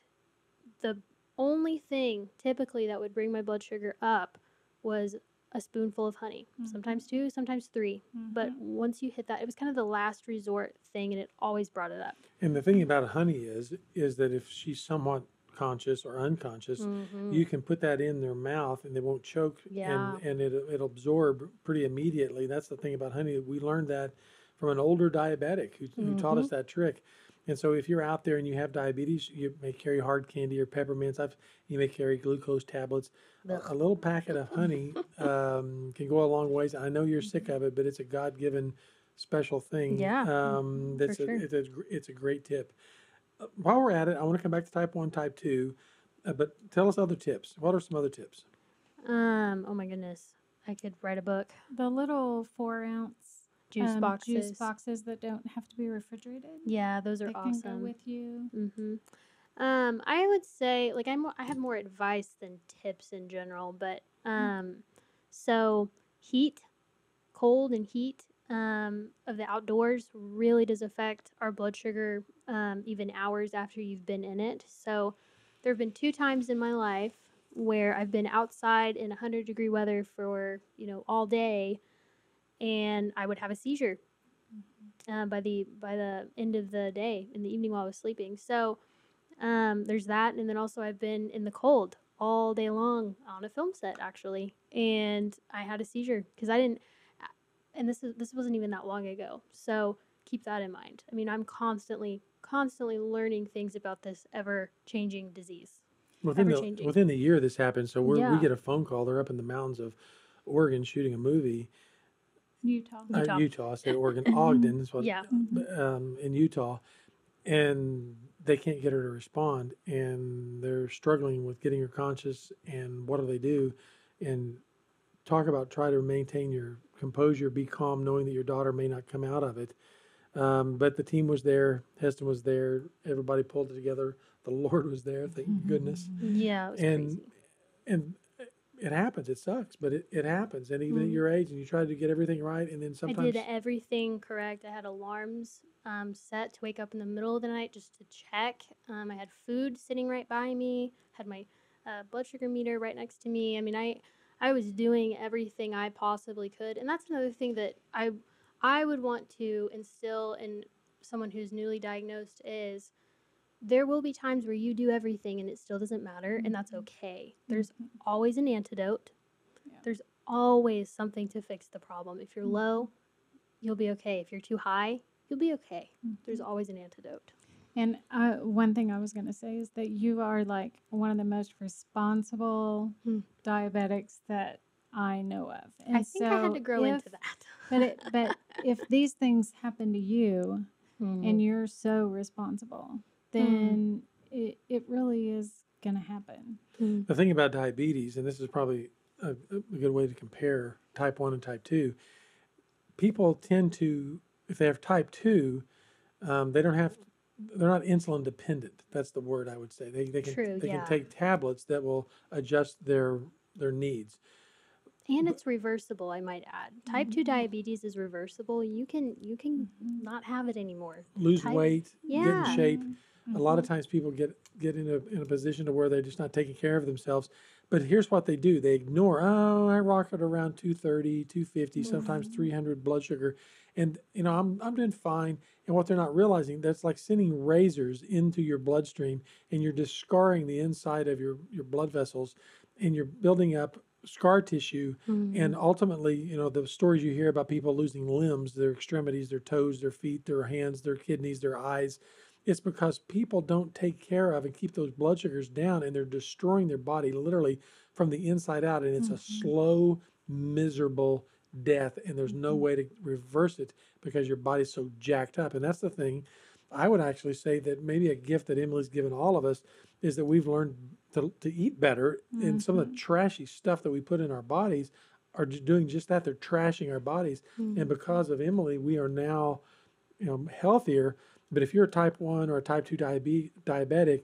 S3: The only thing typically that would bring my blood sugar up was a spoonful of honey.
S2: Mhm.
S3: Sometimes two, sometimes three. But
S2: Mhm.
S3: once you hit that, it was kind of the last resort thing, and it always brought it up.
S1: And the thing about honey is, is that if she's somewhat conscious or unconscious,
S3: Mhm.
S1: you can put that in their mouth and they won't choke
S3: Yeah.
S1: and, and it, it'll absorb pretty immediately. That's the thing about honey. We learned that from an older diabetic who, who taught us
S3: Mm-hmm.
S1: that trick. And so if you're out there and you have diabetes, you may carry hard candy or peppermints. I've, you may carry glucose tablets. A,
S3: Ugh.
S1: a little packet of honey um, can go a long ways. I know you're sick of it, but it's a God-given special thing.
S3: Yeah,
S1: Um, that's
S3: for
S1: a,
S3: sure.
S1: it's, a, it's a great tip. Uh, while we're at it, I want to come back to type one, type two, uh, but tell us other tips. What are some other tips?
S3: Um. Oh my goodness, I could write a book.
S2: The little four ounce
S3: Juice
S2: um,
S3: boxes.
S2: juice boxes that don't have to be refrigerated.
S3: Yeah, those are
S2: They can go
S3: awesome.
S2: with you.
S3: Mm-hmm. Um, I would say like I'm I have more advice than tips in general, but um, so heat, cold and heat um, of the outdoors really does affect our blood sugar um, even hours after you've been in it. So there have been two times in my life where I've been outside in 100 degree weather for you know all day, and I would have a seizure uh, by the by the end of the day in the evening while I was sleeping. So um, there's that, and then also I've been in the cold all day long on a film set actually, and I had a seizure because I didn't. And this is this wasn't even that long ago, so keep that in mind. I mean, I'm constantly constantly learning things about this ever changing disease.
S1: Within the, within the year this happened, so we're, we get a phone call. They're up in the mountains of Oregon shooting a movie.
S2: Utah.
S1: Uh,
S3: Utah.
S1: Utah. I said Oregon, Ogden is what.
S3: Yeah.
S1: Um, in Utah, and they can't get her to respond, and they're struggling with getting her conscious. And what do they do? And talk about try to maintain your composure, be calm, knowing that your daughter may not come out of it. Um, but the team was there. Heston was there. Everybody pulled it together. The Lord was there. Thank goodness.
S3: Yeah, it was
S1: And
S3: crazy.
S1: and it happens. It sucks, but it, it happens. And even at
S3: Mhm.
S1: your age, and you try to get everything right, and then sometimes I
S3: did everything correct. I had alarms um, set to wake up in the middle of the night just to check. Um, I had food sitting right by me. Had my uh, blood sugar meter right next to me. I mean, I I was doing everything I possibly could, and that's another thing that I I would want to instill in someone who's newly diagnosed is there will be times where you do everything and it still doesn't matter, and that's
S2: Mhm.
S3: okay. There's
S2: Mhm.
S3: always an antidote.
S2: Yeah.
S3: There's always something to fix the problem. If you're
S2: Mhm.
S3: low, you'll be okay. If you're too high, you'll be okay. There's always an antidote.
S2: And uh, one thing I was going to say is that you are like one of the most responsible
S3: Hmm.
S2: diabetics that I know of. And
S3: I think I had to grow
S2: if-
S3: into that.
S2: But it, but if these things happen to you
S3: Mm-hmm.
S2: and you're so responsible, then it, it really is going to happen.
S3: Mm.
S1: The thing about diabetes, and this is probably a, a good way to compare type 1 and type 2, people tend to, if they have type 2, um, they don't have, they're not insulin dependent. That's the word I would say. They, they, can,
S3: True,
S1: they
S3: yeah.
S1: can take tablets that will adjust their their needs.
S3: and it's reversible, I might add. Type 2
S2: Mhm.
S3: diabetes is reversible. You can you can
S2: Mhm.
S3: not have it anymore.
S1: Lose
S3: Type-
S1: weight, get in shape. A lot of
S2: Mhm.
S1: times people get get in a in a position to where they're just not taking care of themselves. But here's what they do. They ignore, oh, I rock it around 230, 250, sometimes
S2: Mhm.
S1: 300 blood sugar. And you know, I'm I'm doing fine. And what they're not realizing, that's like sending razors into your bloodstream and you're just scarring the inside of your your blood vessels and you're building up scar tissue and ultimately, you know, the stories you hear about people losing limbs, their extremities, their toes, their feet, their hands, their kidneys, their eyes, it's because people don't take care of and keep those blood sugars down and they're destroying their body literally from the inside out. And it's a
S2: Mhm.
S1: slow, miserable death. And there's no
S2: Mhm.
S1: way to reverse it because your body's so jacked up. And that's the thing. I would actually say that maybe a gift that Emily's given all of us is that we've learned to, to eat better. And some of the trashy stuff that we put in our bodies are doing just that. They're trashing our bodies.
S3: Mm-hmm.
S1: And because of Emily, we are now, you know, healthier. But if you're a type one or a type two diabe- diabetic,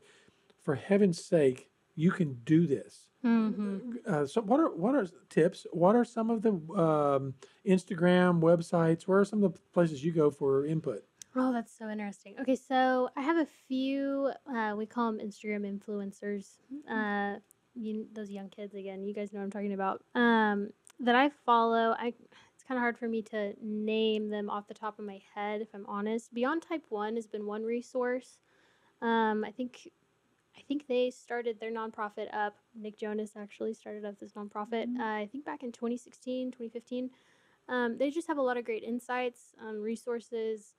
S1: for heaven's sake, you can do this.
S3: hmm
S1: Uh, so, what are what are tips? What are some of the um, Instagram websites? Where are some of the places you go for input?
S3: Oh, that's so interesting. Okay, so I have a few. Uh, we call them Instagram influencers. Uh, you, those young kids again. You guys know what I'm talking about. Um, that I follow. I. It's kind of hard for me to name them off the top of my head, if I'm honest. Beyond Type One has been one resource. Um, I think. I think they started their nonprofit up. Nick Jonas actually started up this nonprofit.
S2: Mhm.
S3: Uh, I think back in 2016, 2015. Um, they just have a lot of great insights, um, resources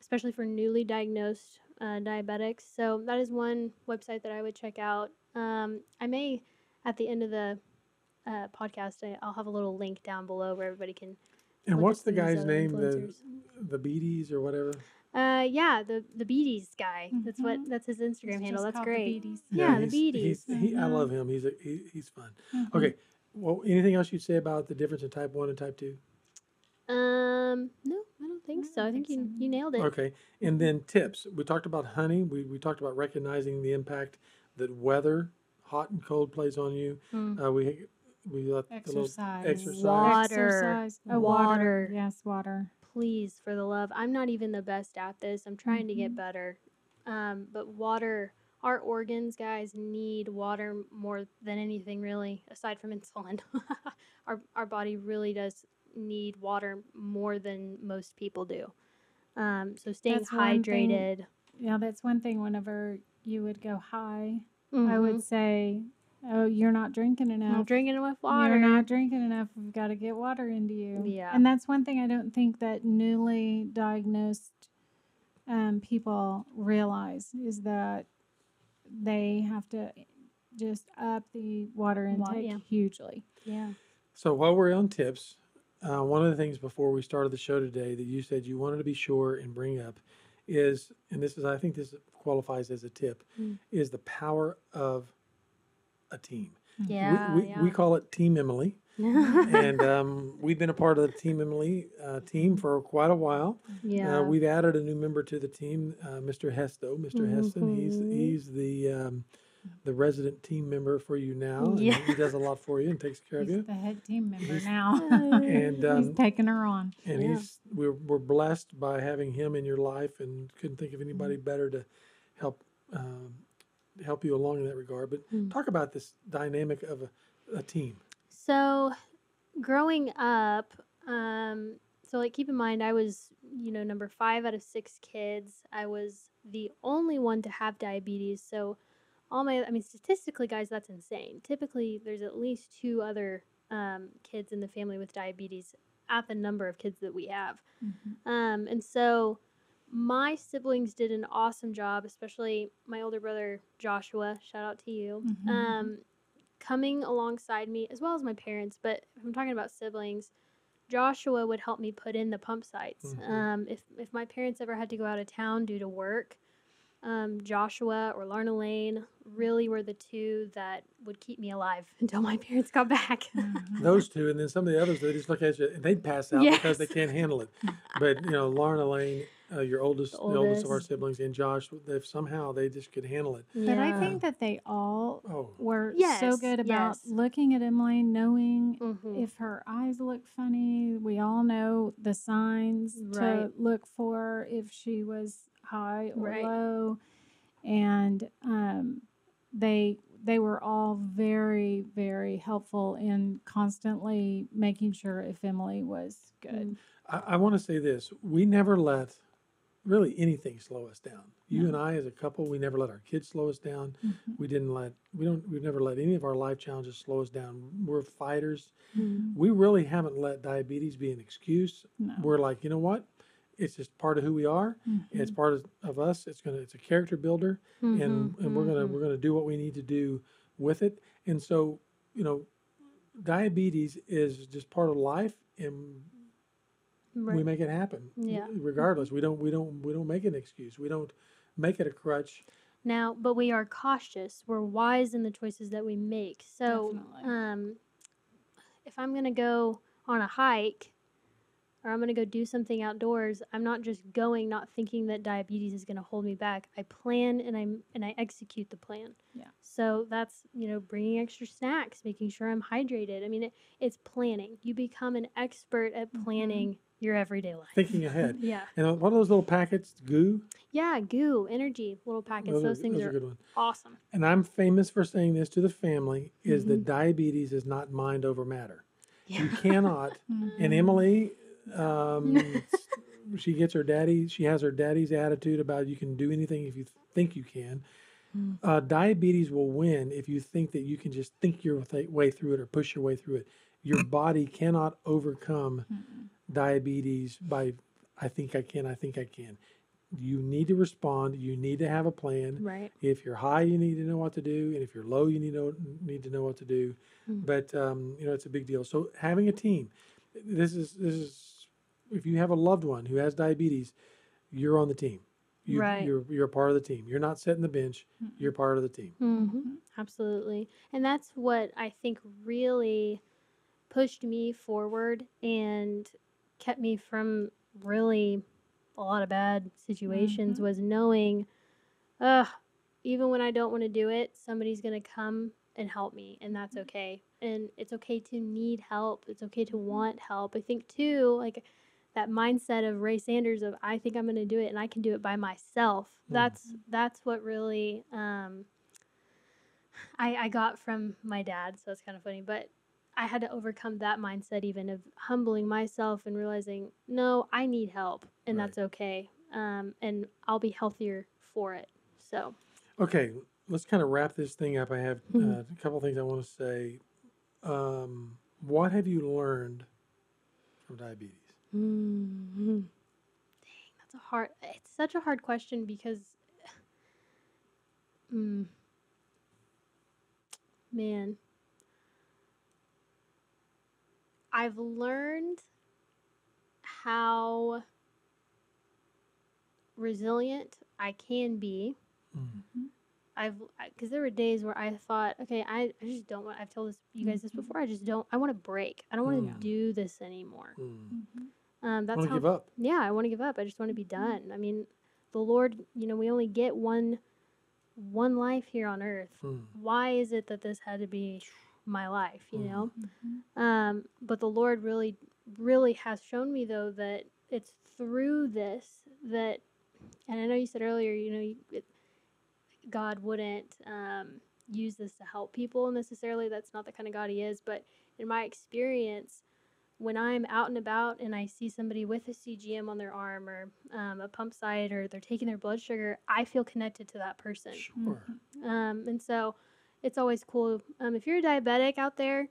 S3: especially for newly diagnosed uh, diabetics. So that is one website that I would check out. Um, I may, at the end of the uh, podcast, I, I'll have a little link down below where everybody can.
S1: And what's the
S3: some of these
S1: guy's name? The the Beaties or whatever.
S3: Uh, yeah, the the Beaties guy. That's what
S2: Mhm.
S3: that's his Instagram
S2: It's
S3: handle. That's great.
S2: Beaties.
S3: Yeah, the
S1: he's-
S3: Beaties.
S1: He's, he, I
S2: Mhm.
S1: love him. He's a, he, he's fun.
S2: Mhm.
S1: Okay. Well, anything else you'd say about the difference in type one and type two?
S3: Um, no, I don't think
S2: I
S3: so. I think,
S2: think
S3: you
S2: so.
S3: you nailed it.
S1: Okay. And then tips. We talked about honey. We, we talked about recognizing the impact that weather, hot and cold, plays on you.
S3: Mm.
S1: Uh, we we let the little
S2: Exercise.
S1: exercise.
S3: Water.
S2: Exercise. Oh,
S3: Water.
S2: water. Yes, water.
S3: Please, for the love, I'm not even the best at this. I'm trying to get
S2: Mhm.
S3: better. Um, but water, our organs, guys, need water more than anything, really, aside from insulin. our our body really does need water more than most people do. Um, so staying
S2: That's one thing-
S3: hydrated.
S2: Yeah, that's one thing. Whenever you would go high, I
S3: Mhm.
S2: would say, "Oh, you're not drinking enough.
S3: I'm drinking enough water.
S2: You're not drinking enough. We've got to get water into you."
S3: Yeah.
S2: and that's one thing I don't think that newly diagnosed um, people realize is that they have to just up the water
S3: Wa-
S2: intake
S3: yeah.
S2: hugely.
S3: yeah.
S1: So while we're on tips, uh, one of the things before we started the show today that you said you wanted to be sure and bring up is, and this is, I think this qualifies as a tip,
S3: Mm.
S1: is the power of a team. We-
S3: Yeah.
S1: we,
S3: yeah.
S1: we call it Team Emily, and um, we've been a part of the Team Emily uh, team for quite a while.
S3: yeah.
S1: Uh, we've added a new member to the team, uh, Mr. Hesto. mister Heston, he's
S3: Mhm.
S1: he's the um, the resident team member for you now. and
S3: Yeah.
S1: he does a lot for you and takes care of
S2: He's
S1: you.
S2: the head team member
S1: He's-
S2: now.
S1: And
S2: He's
S1: um,
S2: taking her on.
S1: and
S3: Yeah.
S1: he's we're we're blessed by having him in your life, and couldn't think of anybody
S3: Mm-hmm.
S1: better to help um, help you along in that regard. But
S3: Mm.
S1: talk about this dynamic of a, a team.
S3: So, growing up, um, so like keep in mind, I was, you know, number five out of six kids. I was the only one to have diabetes. So, all my, I mean, statistically, guys, that's insane. Typically, there's at least two other um, kids in the family with diabetes at the number of kids that we have. Um, and so my siblings did an awesome job, especially my older brother Joshua. Shout out to you.
S2: Mhm.
S3: Um, coming alongside me, as well as my parents. But if I'm talking about siblings, Joshua would help me put in the pump sites.
S1: Mhm.
S3: Um, if if my parents ever had to go out of town due to work, um, Joshua or Lauren Elaine really were the two that would keep me alive until my parents got back.
S2: Mhm.
S1: Those two, and then some of the others, they just look at you and they'd pass out because they can't handle it. But you know, Lauren Elaine, uh, your oldest, the oldest of our siblings, and Josh, if somehow they just could handle it.
S2: But I think that they all
S1: Oh,
S2: were so good about
S3: yes.
S2: looking at Emily, knowing
S3: Mhm.
S2: if her eyes look funny. We all know the signs to look for if she was high or
S3: Right.
S2: low, and um, they they were all very very helpful in constantly making sure if Emily was good.
S1: I, I want to say this: we never let really anything slow us down. You
S2: No.
S1: and I, as a couple, we never let our kids slow us down.
S2: Mhm.
S1: We didn't let we don't we've never let any of our life challenges slow us down. We're fighters.
S3: Mhm.
S1: We really haven't let diabetes be an excuse.
S2: No.
S1: We're like, you know what? It's just part of who we are. It's
S2: Mhm.
S1: part of, of us. It's gonna it's a character builder, and
S3: Mhm,
S1: and we're gonna
S3: mhm.
S1: we're gonna do what we need to do with it. And so, you know, diabetes is just part of life, and we make it happen.
S3: Yeah.
S1: Regardless, we don't we don't we don't make an excuse. We don't make it a crutch.
S3: Now, but we are cautious. We're wise in the choices that we make. So,
S2: Definitely.
S3: um, if I'm gonna go on a hike or I'm gonna go do something outdoors, I'm not just going not thinking that diabetes is gonna hold me back. I plan and I and I execute the plan.
S2: Yeah.
S3: So that's you know bringing extra snacks, making sure I'm hydrated. I mean, it, it's planning. You become an expert at
S2: Mhm.
S3: planning your everyday life.
S1: Thinking ahead.
S3: Yeah.
S1: And one of those little packets? Goo.
S3: Yeah. Goo, energy, little packets.
S1: Those,
S3: Those,
S1: are,
S3: things
S1: those are
S3: are awesome.
S1: And I'm famous for saying this to the family: is that
S3: Mhm.
S1: diabetes is not mind over matter. You cannot.
S2: Mhm.
S1: And Emily, um, she gets her daddy. She has her daddy's attitude about you can do anything if you think you can.
S3: Mm.
S1: Uh, diabetes will win if you think that you can just think your th- way through it or push your way through it. Your body cannot overcome
S2: Mm-mm.
S1: Diabetes by I think I can, I think I can. you need to respond. You need to have a plan.
S3: Right.
S1: If you're high, you need to know what to do, and if you're low, you need to know, need to know what to do.
S3: Mm.
S1: But um, you know, it's a big deal. So having a team, this is this is if you have a loved one who has diabetes, you're on the team. You,
S3: Right.
S1: You're you're a part of the team. You're not sitting the bench. You're part of the team.
S3: hmm Absolutely. And that's what I think really pushed me forward and kept me from really a lot of bad situations
S2: Mhm.
S3: was knowing, uh, even when I don't want to do it, somebody's going to come and help me, and that's okay. And it's okay to need help. It's okay to want help. I think, too, like that mindset of Ray Sanders of I think I'm going to do it and I can do it by myself.
S1: Mm.
S3: That's that's what really um, I, I got from my dad, so it's kind of funny. But I had to overcome that mindset, even of humbling myself and realizing, no, I need help, and
S1: Right.
S3: that's okay. Um, and I'll be healthier for it. So,
S1: Okay, let's kind of wrap this thing up. I have uh,
S3: Mhm.
S1: a couple things I want to say. Um, what have you learned from diabetes?
S3: dang, that's a hard. It's such a hard question because, mm, man, I've learned how resilient I can be.
S1: Mm.
S3: I've because there were days where I thought, okay, I, I just don't want. I've told this you guys this
S2: Mhm.
S3: before. I just don't. I want to break. I don't want to
S1: Mm.
S3: do this anymore.
S1: Mm.
S3: Um, that's how.
S1: give up?
S3: Yeah, I want to give up. I just want to be done. I mean, the Lord, you know, we only get one one life here on earth.
S1: Mm.
S3: Why is it that this had to be my life, you know?
S2: Mm-hmm.
S3: Um, but the Lord really really has shown me though that it's through this that and I know you said earlier, you know, you, it, God wouldn't um, use this to help people necessarily. That's not the kind of God He is. But in my experience, when I'm out and about and I see somebody with a CGM on their arm or um, a pump site or they're taking their blood sugar, I feel connected to that person.
S1: Sure.
S3: Um, and so it's always cool. Um, if you're a diabetic out there,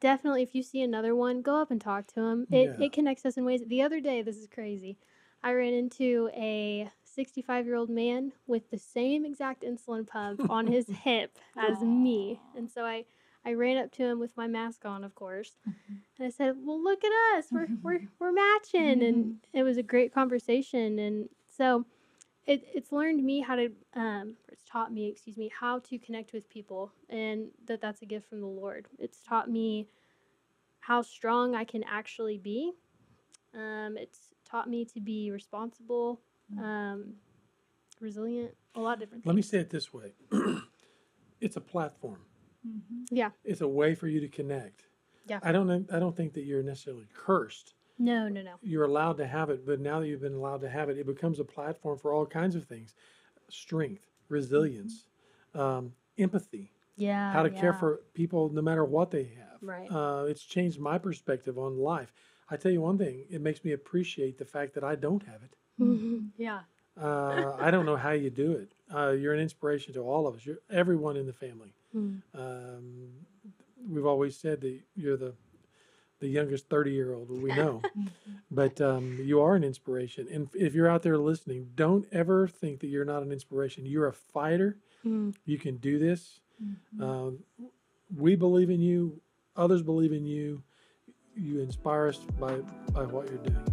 S3: definitely if you see another one, go up and talk to them. It,
S1: Yeah.
S3: it connects us in ways. The other day, this is crazy. I ran into a 65 year old man with the same exact insulin pump on his hip as me. And so I, I ran up to him with my mask on, of course. And I said, Well, look at us. We're, we're, we're matching. And it was a great conversation. And so it, it's learned me how to, um, it's taught me, excuse me, how to connect with people and that that's a gift from the Lord. It's taught me how strong I can actually be. Um, it's taught me to be responsible, um, resilient, a lot of different things.
S1: Let me say it this way: it's a platform.
S3: Yeah.
S1: It's a way for you to connect.
S3: Yeah.
S1: I don't. I don't think that you're necessarily cursed.
S3: No, no, no.
S1: You're allowed to have it, but now that you've been allowed to have it, it becomes a platform for all kinds of things: strength, resilience, um, empathy,
S3: Yeah.
S1: how to care for people no matter what they have.
S3: Right.
S1: Uh, it's changed my perspective on life. I tell you one thing: it makes me appreciate the fact that I don't have it.
S3: yeah.
S1: Uh, I don't know how you do it. Uh, you're an inspiration to all of us. You're everyone in the family.
S3: Mm.
S1: Um, we've always said that you're the the youngest 30 year old we know, but um, you are an inspiration. And if you're out there listening, don't ever think that you're not an inspiration. You're a fighter.
S3: Mm.
S1: You can do this. Um, we believe in you. Others believe in you. You inspire us by by what you're doing.